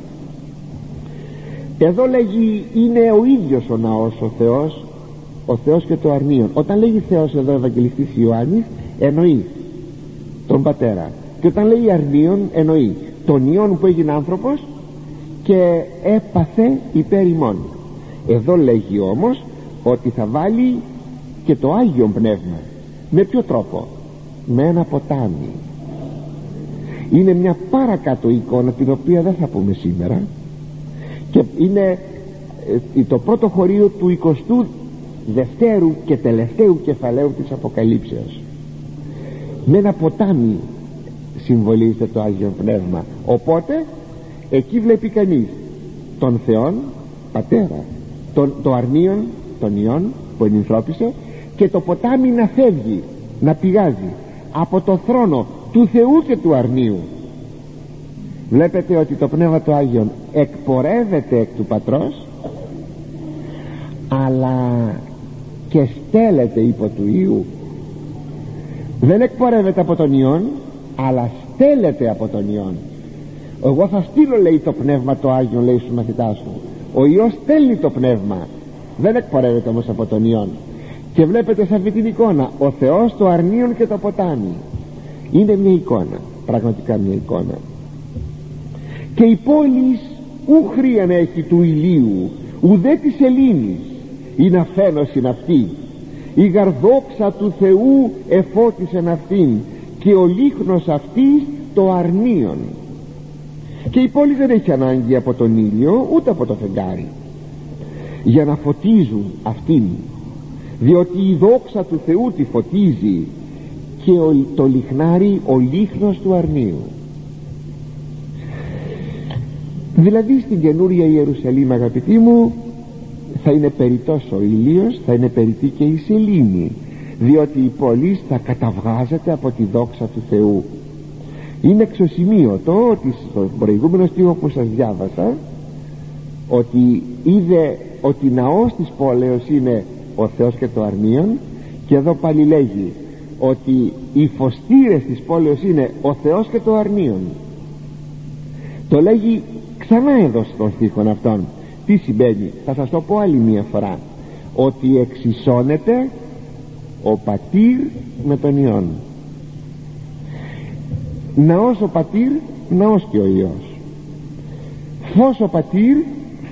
Εδώ λέγει είναι ο ίδιος ο ναός ο Θεός ο Θεός και το αρνίον. Όταν λέγει Θεός εδώ Ευαγγελιστής Ιωάννης εννοεί τον πατέρα. Και όταν λέει αρνίον εννοεί τον Υιόν που έγινε άνθρωπος και έπαθε υπέρ ημών εδώ λέγει όμως ότι θα βάλει και το Άγιο Πνεύμα. Με ποιο τρόπο; Με ένα ποτάμι. Είναι μια παρακάτω εικόνα την οποία δεν θα πούμε σήμερα. Και είναι ε, το πρώτο χωρίο του 20ου δευτέρου και τελευταίου κεφαλαίου της Αποκαλύψεως με ένα ποτάμι συμβολίζεται το Άγιο Πνεύμα. Οπότε εκεί βλέπει κανείς τον Θεόν Πατέρα τον, το αρνίον των Υιών που ενυνθρώπισε και το ποτάμι να φεύγει να πηγάζει από το θρόνο του Θεού και του αρνίου. Βλέπετε ότι το Πνεύμα του Άγιον εκπορεύεται εκ του Πατρός αλλά και στέλνεται υπό του Ιού δεν εκπορεύεται από τον Υιόν αλλά στέλνεται από τον Υιόν. Εγώ θα στείλω λέει το Πνεύμα το Άγιο λέει στους μαθητάς σου ο Υιός στέλνει το Πνεύμα. Δεν εκπορεύεται όμως από τον Υιόν. Και βλέπετε σε αυτή την εικόνα ο Θεός το αρνίον και το ποτάμι είναι μια εικόνα πραγματικά μια εικόνα. Και η πόλη ου έχει του ηλίου ουδέ της σελήνης. Είναι αφένωσιν αυτή η γαρδόξα του Θεού εφώτισεν αυτήν και ο λίχνος αυτής το αρνίον. Και η πόλη δεν έχει ανάγκη από τον ήλιο ούτε από το φεγγάρι για να φωτίζουν αυτήν διότι η δόξα του Θεού τη φωτίζει και το λιχνάρι ο λίχνος του αρνίου. Δηλαδή στην καινούρια Ιερουσαλήμ αγαπητοί μου θα είναι περιττός ο ήλιος θα είναι περιττή και η σελήνη διότι η πόλη θα καταβγάζεται από τη δόξα του Θεού. Είναι εξωσημείωτο ότι στο προηγούμενο στίχο που σας διάβασα ότι είδε ότι ναός της πόλεως είναι ο Θεός και το αρνίον και εδώ πάλι λέγει ότι οι φωστήρες της πόλεως είναι ο Θεός και το αρνίον το λέγει ξανά εδώ στον στίχο αυτόν τι συμβαίνει. Θα σας το πω άλλη μία φορά. Ότι εξισώνεται ο πατήρ με τον Υιόν. Ναός ο πατήρ ναός και ο Υιός. Φως ο πατήρ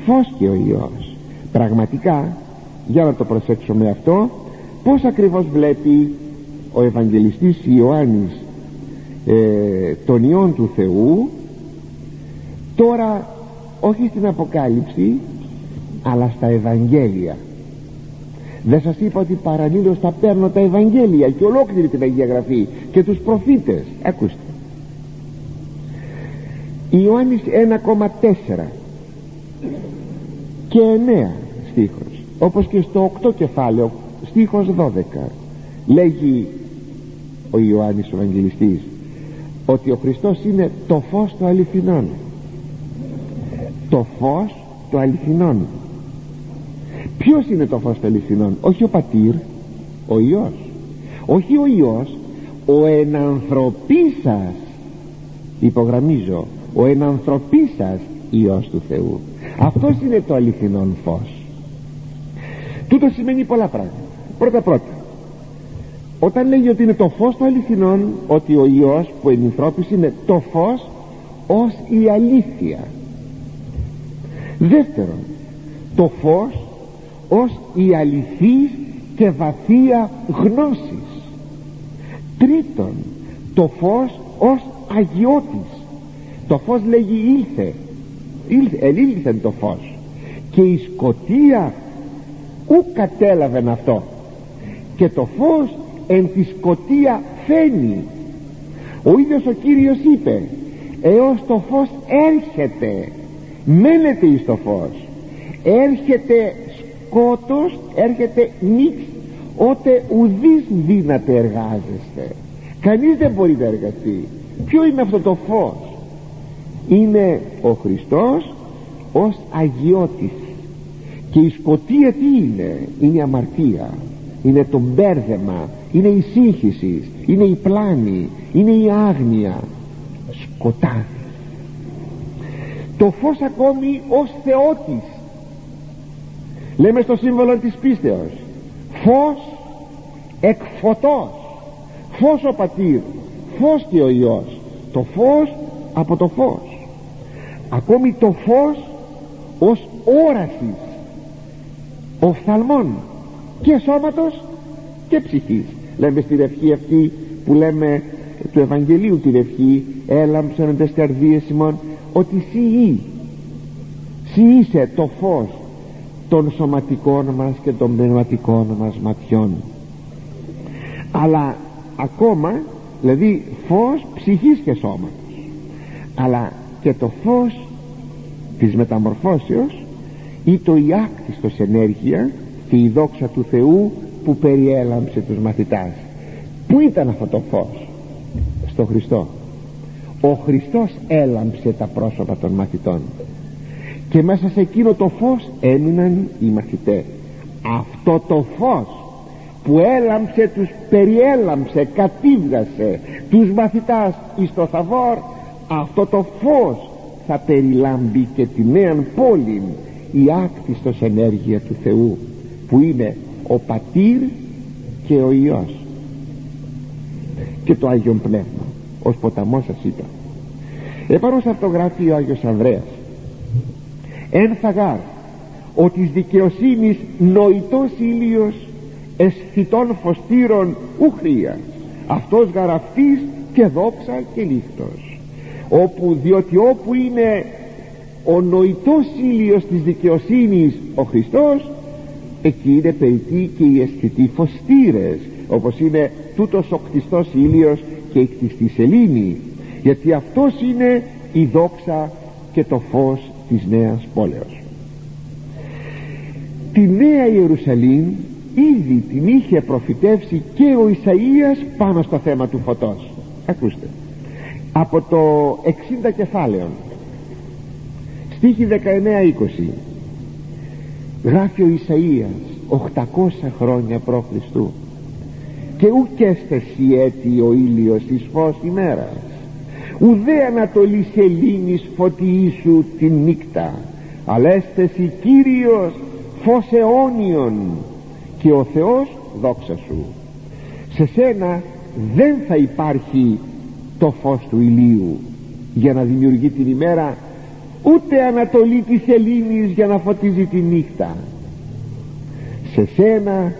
φως και ο Υιός. Πραγματικά για να το προσέξουμε αυτό πως ακριβώς βλέπει ο Ευαγγελιστής Ιωάννης ε, τον Υιόν του Θεού τώρα όχι στην Αποκάλυψη αλλά στα Ευαγγέλια. Δεν σας είπα ότι παραλλήλως θα παίρνω τα Ευαγγέλια και ολόκληρη την Αγία Γραφή και τους προφήτες. Ακούστε. Ιωάννης 1,4 και 9 στίχος όπως και στο 8 κεφάλαιο στίχος 12 λέγει ο Ιωάννης ο Ευαγγελιστής ότι ο Χριστός είναι το φως του αληθινών το φως του αληθινών. Ποιος είναι το φως του αληθινών; Όχι ο πατήρ ο Υιός. Όχι ο Υιός ο ενανθρωπίσας υπογραμμίζω ο ενανθρωπίσας Υιός του Θεού. Αυτός είναι το αληθινόν φως. Τούτο σημαίνει πολλά πράγματα. Πρώτα πρώτα όταν λέγει ότι είναι το φως του αληθινών ότι ο Υιός που ενανθρώπισε είναι το φως ως η αλήθεια δεύτερον το φως ως η αληθής και βαθία γνώσης. Τρίτον το φως ως αγιώτης. Το φως λέγει ήλθε, ήλθε το φως. Και η σκοτία ου κατέλαβεν αυτό. Και το φως εν τη σκοτία φαίνει. Ο ίδιος ο Κύριος είπε έως το φως έρχεται μένετε εις το φως. Έρχεται σκότος έρχεται νύξ ότε ουδείς δύναται εργάζεστε. Κανείς δεν μπορεί να εργαστεί. Ποιο είναι αυτό το φως; Είναι ο Χριστός ως αγιώτης. Και η σκοτία τι είναι; Είναι η αμαρτία. Είναι το μπέρδεμα. Είναι η σύγχυση. Είναι η πλάνη. Είναι η άγνοια. Σκοτάδι το φως ακόμη ως θεότης. Λέμε στο σύμβολο της πίστεως φως εκ φωτός. Φως ο πατήρ φως και ο Υιός. Το φως από το φως. Ακόμη το φως ως όρασης οφθαλμών και σώματος και ψυχής. Λέμε στην ευχή αυτή που λέμε του Ευαγγελίου την ευχή έλαμψαν τις καρδίες ημών ότι σύ σύ είσαι το φως των σωματικών μας και των πνευματικών μας ματιών. Αλλά ακόμα δηλαδή φως ψυχής και σώματος. Αλλά και το φως της μεταμορφώσεως ή το η άκτιστος ενέργειας και η δόξα του Θεού που περιέλαμψε τους μαθητάς. Πού ήταν αυτό το φως; Στο Χριστό ο Χριστός έλαμψε τα πρόσωπα των μαθητών. Και μέσα σε εκείνο το φως έμειναν οι μαθητές. Αυτό το φως που έλαμψε τους περιέλαμψε κατήβγασε τους μαθητάς εις το Θαβόρ αυτό το φως θα περιλάμπει και τη νέα πόλη η άκτιστος ενέργεια του Θεού που είναι ο Πατήρ και ο Υιός. Και το Άγιον Πνεύμα ως ποταμός σας είπα επάνω σε αυτό γράφει ο Άγιος Ανδρέας. Εν θαγάρ ο της δικαιοσύνης νοητός ήλιος αισθητών φωστήρων ούχρια αυτός γαραφτής και δόξα και λίχτος όπου διότι όπου είναι ο νοητός ήλιος της δικαιοσύνης ο Χριστός εκεί είναι περιττή και οι αισθητοί φωστήρες όπως είναι τούτος ο κτιστός ήλιος και η κτιστή σελήνη γιατί αυτός είναι η δόξα και το φως της νέας πόλεως. Τη νέα Ιερουσαλήμ ήδη την είχε προφητεύσει και ο Ισαΐας πάνω στο θέμα του φωτός. Ακούστε. Από το 60 κεφάλαιο στίχη 19-20 γράφει ο Ισαΐας 800 χρόνια π.Χ. και ουκ έστεση έτη ο ήλιος εις φως ημέρας ουδέ ανατολή σελήνης φωτιήσου την νύχτα. Αλλά έστεση Κύριος φως αιώνιον και ο Θεός δόξα σου. Σε σένα δεν θα υπάρχει το φως του ηλίου για να δημιουργεί την ημέρα ούτε ανατολή της σελήνης για να φωτίζει τη νύχτα. Σε σένα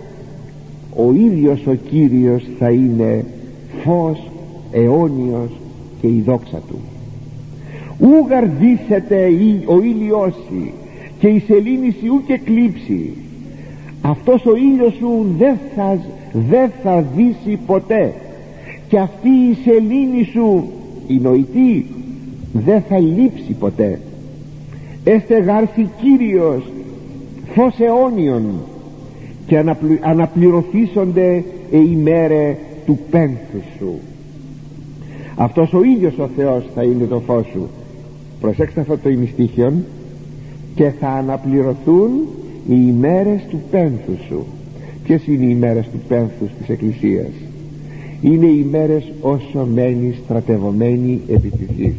ο ίδιος ο Κύριος θα είναι φως αιώνιος και η δόξα του. Ου γαρδίσετε ο ήλιός και η σελήνη σου και κλείψει. Αυτός ο ήλιος σου δεν θα, δεν θα δύσει ποτέ. Και αυτή η σελήνη σου η νοητή δεν θα λείψει ποτέ. Έστε γάρθη Κύριος φως αιώνιον και αναπλη, αναπληρωθήσονται οι μέρε του πένθους σου αυτός ο ίδιος ο Θεός θα είναι το φως σου. Προσέξτε αυτό το ημιστήχιον και θα αναπληρωθούν οι ημέρες του πένθου σου. Ποιες είναι οι ημέρες του πένθους της Εκκλησίας; Είναι οι ημέρες όσο μένει στρατευωμένη επί της γης.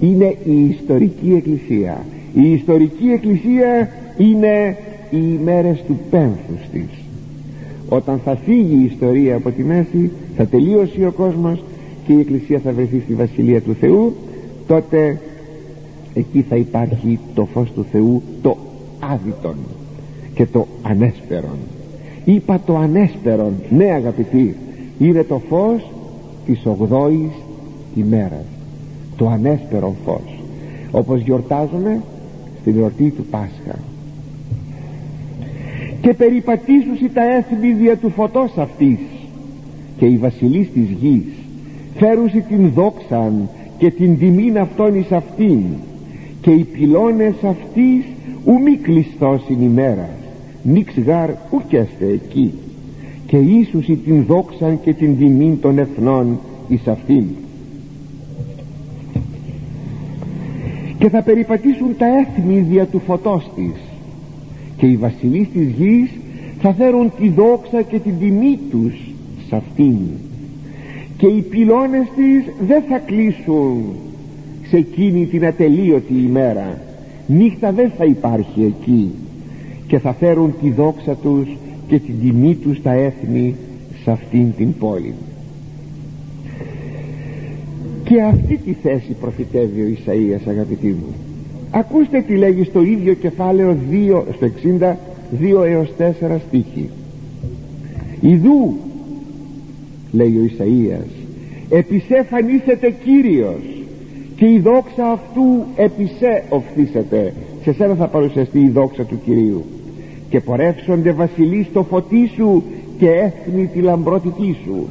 Είναι η ιστορική εκκλησία. Η ιστορική εκκλησία είναι οι ημέρες του πένθους της. Όταν θα φύγει η ιστορία από τη μέση θα τελείωσει ο κόσμος και η εκκλησία θα βρεθεί στη Βασιλεία του Θεού. Τότε εκεί θα υπάρχει το φως του Θεού το άδειτον και το ανέσπερον. Είπα το ανέσπερον ναι αγαπητοί. Είναι το φως της ογδόης ημέρας. Το ανέσπερο φως. Όπως γιορτάζουμε στην εορτή του Πάσχα. Και περιπατήσουσι τα έθνη δια του φωτός αυτής και οι βασιλείς της γης φέρουσι την δόξαν και την τιμήν αυτών εις αυτήν. Και οι πυλώνες αυτής ου μη κλειστός ημέρα νίξ γάρ ουκέστε εκεί. Και ίσουσι την δόξαν και την τιμήν των εθνών εις αυτήν. Και θα περιπατήσουν τα έθνη δια του φωτός της. Και οι βασιλείς της γης θα φέρουν τη δόξα και την τιμή τους σε αυτήν και οι πυλώνες της δεν θα κλείσουν. Σε εκείνη την ατελείωτη ημέρα νύχτα δεν θα υπάρχει εκεί. Και θα φέρουν τη δόξα τους και την τιμή τους στα έθνη σε αυτήν την πόλη. Και αυτή τη θέση προφητεύει ο Ισαΐας αγαπητοί μου. Ακούστε τι λέγει στο ίδιο κεφάλαιο 2, στο 60 2 έως 4 στίχη. Ιδού λέει ο Ισαΐας. Επισέφανίσετε Κύριος και η δόξα αυτού επισέ οφθήσετε. Σε σένα θα παρουσιαστεί η δόξα του Κυρίου. Και πορεύσονται βασιλείς στο φωτί σου και έθνη τη λαμπρότητή σου.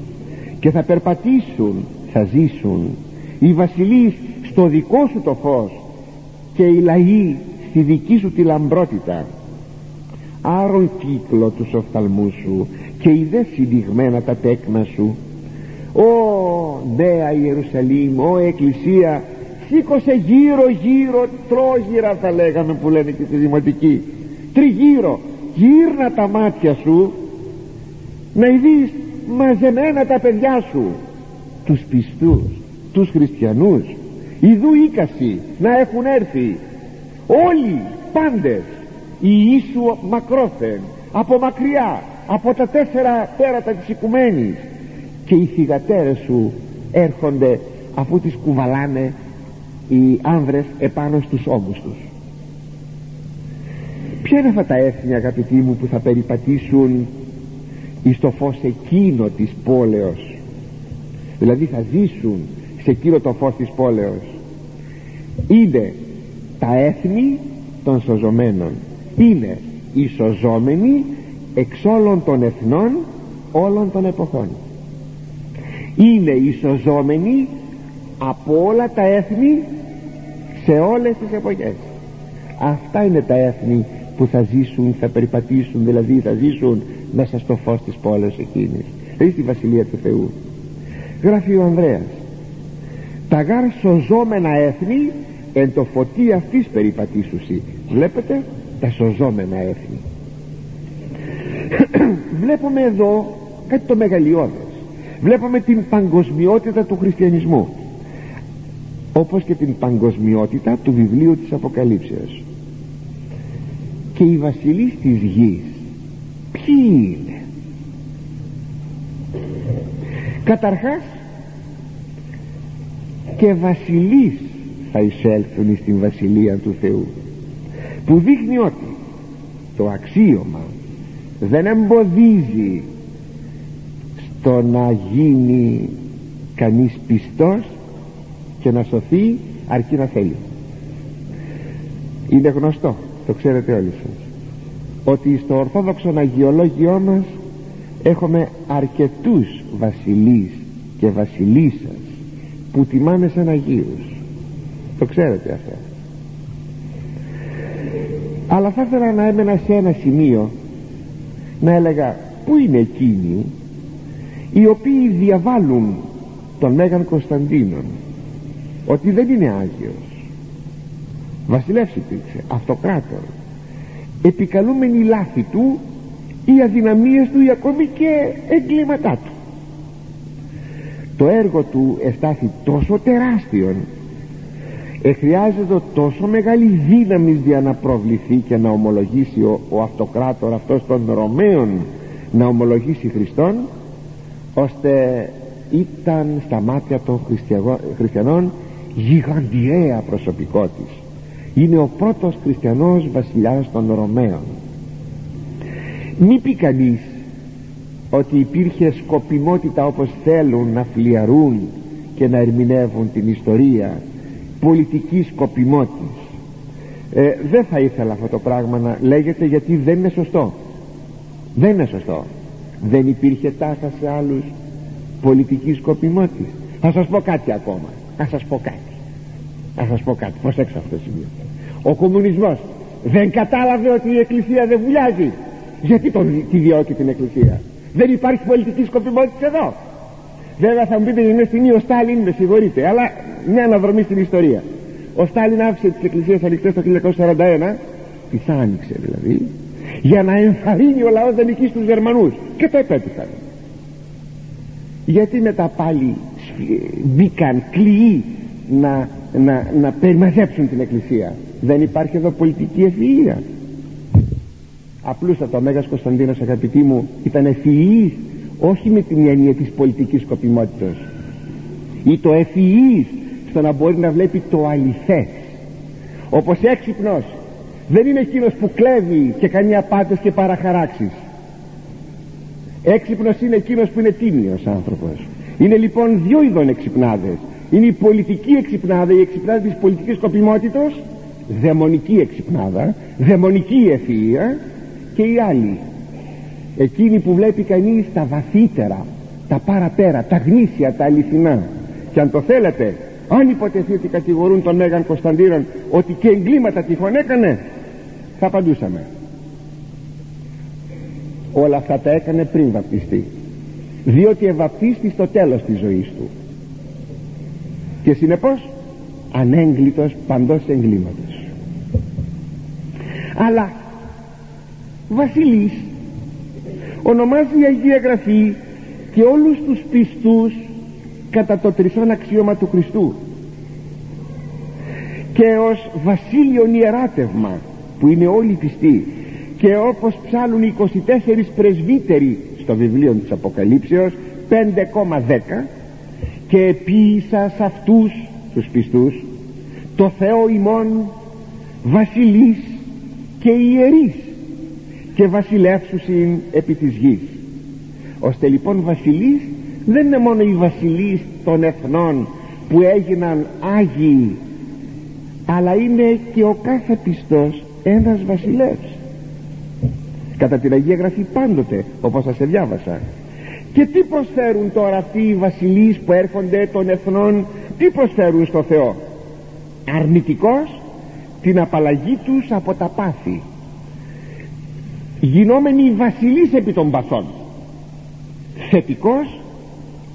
Και θα περπατήσουν θα ζήσουν οι βασιλείς στο δικό σου το φως και οι λαοί στη δική σου τη λαμπρότητα. Άρον κύκλο τους οφθαλμούς σου και είδε συντηγμένα τα τέκνα σου. Ω νέα Ιερουσαλήμ, ω Εκκλησία σήκωσε γύρω γύρω τρόγυρα θα λέγαμε που λένε και στη δημοτική τριγύρω γύρνα τα μάτια σου να ειδείς μαζεμένα τα παιδιά σου. Τους πιστούς τους χριστιανούς ιδού ίκαση να έχουν έρθει. Όλοι πάντες οι Ιησού μακρόθεν από μακριά από τα τέσσερα πέρατα της οικουμένης. Και οι θυγατέρες σου έρχονται αφού τις κουβαλάνε οι άνδρες επάνω στους όγκους τους. Ποια είναι αυτά τα έθνη αγαπητοί μου που θα περιπατήσουν εις το φως εκείνο της πόλεως; Δηλαδή θα ζήσουν σε εκείνο το φως της πόλεως. Είναι τα έθνη των σωζωμένων. Είναι οι σωζόμενοι εξ όλων των εθνών όλων των εποχών. Είναι οι σωζόμενοι από όλα τα έθνη σε όλες τις εποχές. Αυτά είναι τα έθνη που θα ζήσουν, θα περιπατήσουν δηλαδή θα ζήσουν μέσα στο φως της πόλης εκείνης. Δηλαδή στη Βασιλεία του Θεού. Γράφει ο Ανδρέας. Τα γάρ σωζόμενα έθνη εν το φωτί αυτής περιπατήσουσι. Βλέπετε τα σωζόμενα έθνη βλέπουμε εδώ κάτι το μεγαλειώδες. Βλέπουμε την παγκοσμιότητα του χριστιανισμού όπως και την παγκοσμιότητα του βιβλίου της Αποκαλύψεως. Και οι βασιλείς της γης ποιοι είναι; Καταρχάς και βασιλείς θα εισέλθουν στην βασιλεία του Θεού που δείχνει ότι το αξίωμα δεν εμποδίζει στο να γίνει κανείς πιστός και να σωθεί αρκεί να θέλει. Είναι γνωστό το ξέρετε όλοι σας ότι στο ορθόδοξο αγιολόγιό μας έχουμε αρκετούς βασιλείς και βασιλίσσας που τιμάνε σαν Αγίους το ξέρετε αυτό. Αλλά θα ήθελα να έμενα σε ένα σημείο να έλεγα πού είναι εκείνοι οι οποίοι διαβάλουν τον Μέγαν Κωνσταντίνον ότι δεν είναι Άγιος; Βασιλεύς υπήρξε αυτοκράτορ. Επικαλούμενοι λάθη του ή αδυναμίες του ή ακόμη και εγκλήματά του. Το έργο του εστάθη τόσο τεράστιον εχρειάζεται τόσο μεγάλη δύναμη για να προβληθεί και να ομολογήσει ο, ο αυτοκράτορ αυτός των Ρωμαίων να ομολογήσει Χριστόν ώστε ήταν στα μάτια των χριστιανών γιγαντιαία προσωπικότης. Είναι ο πρώτος χριστιανός βασιλιάς των Ρωμαίων. Μη πει κανείς ότι υπήρχε σκοπιμότητα όπως θέλουν να φλιαρούν και να ερμηνεύουν την ιστορία πολιτική σκοπιμότης ε, δεν θα ήθελα αυτό το πράγμα να λέγεται γιατί δεν είναι σωστό. Δεν είναι σωστό. Δεν υπήρχε τάχα σε άλλους πολιτική σκοπιμότης θα σας πω κάτι ακόμα. Να σας πω κάτι. Να σας πω κάτι. Προσέξτε αυτό το σημείο. Ο κομμουνισμός δεν κατάλαβε ότι η εκκλησία δεν βουλιάζει. Γιατί τον, τη διώκει την εκκλησία. Δεν υπάρχει πολιτική σκοπιμότητας εδώ βέβαια θα μου πείτε μια στιγμή ο Στάλιν με συγχωρείτε αλλά μια αναδρομή στην ιστορία. Ο Στάλιν άφησε τις εκκλησίες ανοιχτές το 1941 τις άνοιξε δηλαδή για να ενθαρρύνει ο λαός να νικήσει τους Γερμανούς. Και το επέτυχαν. Γιατί μετά πάλι μπήκαν κλειοί να, να, να περιμαζέψουν την εκκλησία. Δεν υπάρχει εδώ πολιτική ευφυΐα. Απλούστατα ο Μέγας Κωνσταντίνος αγαπητοί μου ήταν ευφυής όχι με την έννοια της πολιτικής σκοπιμότητας. Ή το ευφυής στο να μπορεί να βλέπει το αληθές. Όπως έξυπνος δεν είναι εκείνος που κλέβει και κάνει απάτες και παραχαράξεις. Έξυπνος είναι εκείνος που είναι τίμιος άνθρωπος. Είναι λοιπόν δυο ειδών εξυπνάδες. Είναι η πολιτική εξυπνάδα η εξυπνάδα της πολιτικής σκοπιμότητος δαιμονική εξυπνάδα δαιμονική ευφυΐα και η άλλη εκείνη που βλέπει κανείς τα βαθύτερα τα παραπέρα, τα γνήσια, τα αληθινά. Και αν το θέλετε αν υποτεθεί ότι κατηγορούν τον Μέγαν Κωνσταντίνον ότι και εγκλήματα τυχόν έκανε θα απαντούσαμε. Όλα αυτά τα έκανε πριν βαπτιστεί. Διότι ευαπτίστη στο τέλος της ζωής του. Και συνεπώς ανέγκλητος παντός εγκλήματος. Αλλά βασιλής ονομάζει η Αγία Γραφή και όλους τους πιστούς κατά το τρισόν αξίωμα του Χριστού. Και ως βασίλειον ιεράτευμα που είναι όλοι πιστοί και όπως ψάλουν οι 24 πρεσβύτεροι στο βιβλίο της Αποκαλύψεως 5,10 και επίησα σε αυτούς τους πιστούς το Θεό ημών βασιλείς και ιερείς και βασιλεύσουσιν επί της γης. Ώστε λοιπόν βασιλείς δεν είναι μόνο οι βασιλείς των εθνών που έγιναν Άγιοι αλλά είναι και ο κάθε πιστός ένας βασιλεύς. Κατά την Αγία Γραφή πάντοτε όπως σας διάβασα και τι προσφέρουν τώρα αυτοί οι βασιλείς που έρχονται των εθνών τι προσφέρουν στο Θεό; Αρνητικός την απαλλαγή τους από τα πάθη γινόμενοι βασιλείς επί των παθών. Θετικός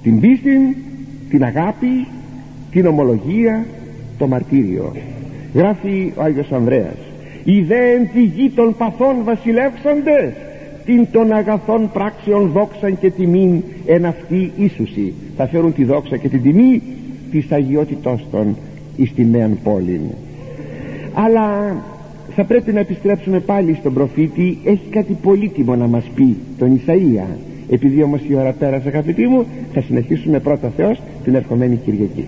την πίστη την αγάπη την ομολογία το μαρτύριο. Γράφει ο Άγιος Ανδρέας ιδέεν τη γη των παθών βασιλεύσαντες την των αγαθών πράξεων δόξαν και τιμήν εν αυτή ίσουση. Θα φέρουν τη δόξα και την τιμή της αγιότητός των εις τη νέαν πόλη αλλά θα πρέπει να επιστρέψουμε πάλι στον προφήτη. Έχει κάτι πολύτιμο να μας πει τον Ισαΐα. Επειδή όμως η ώρα πέρασε αγαπητοί μου θα συνεχίσουμε πρώτα Θεός την ερχομένη Κυριακή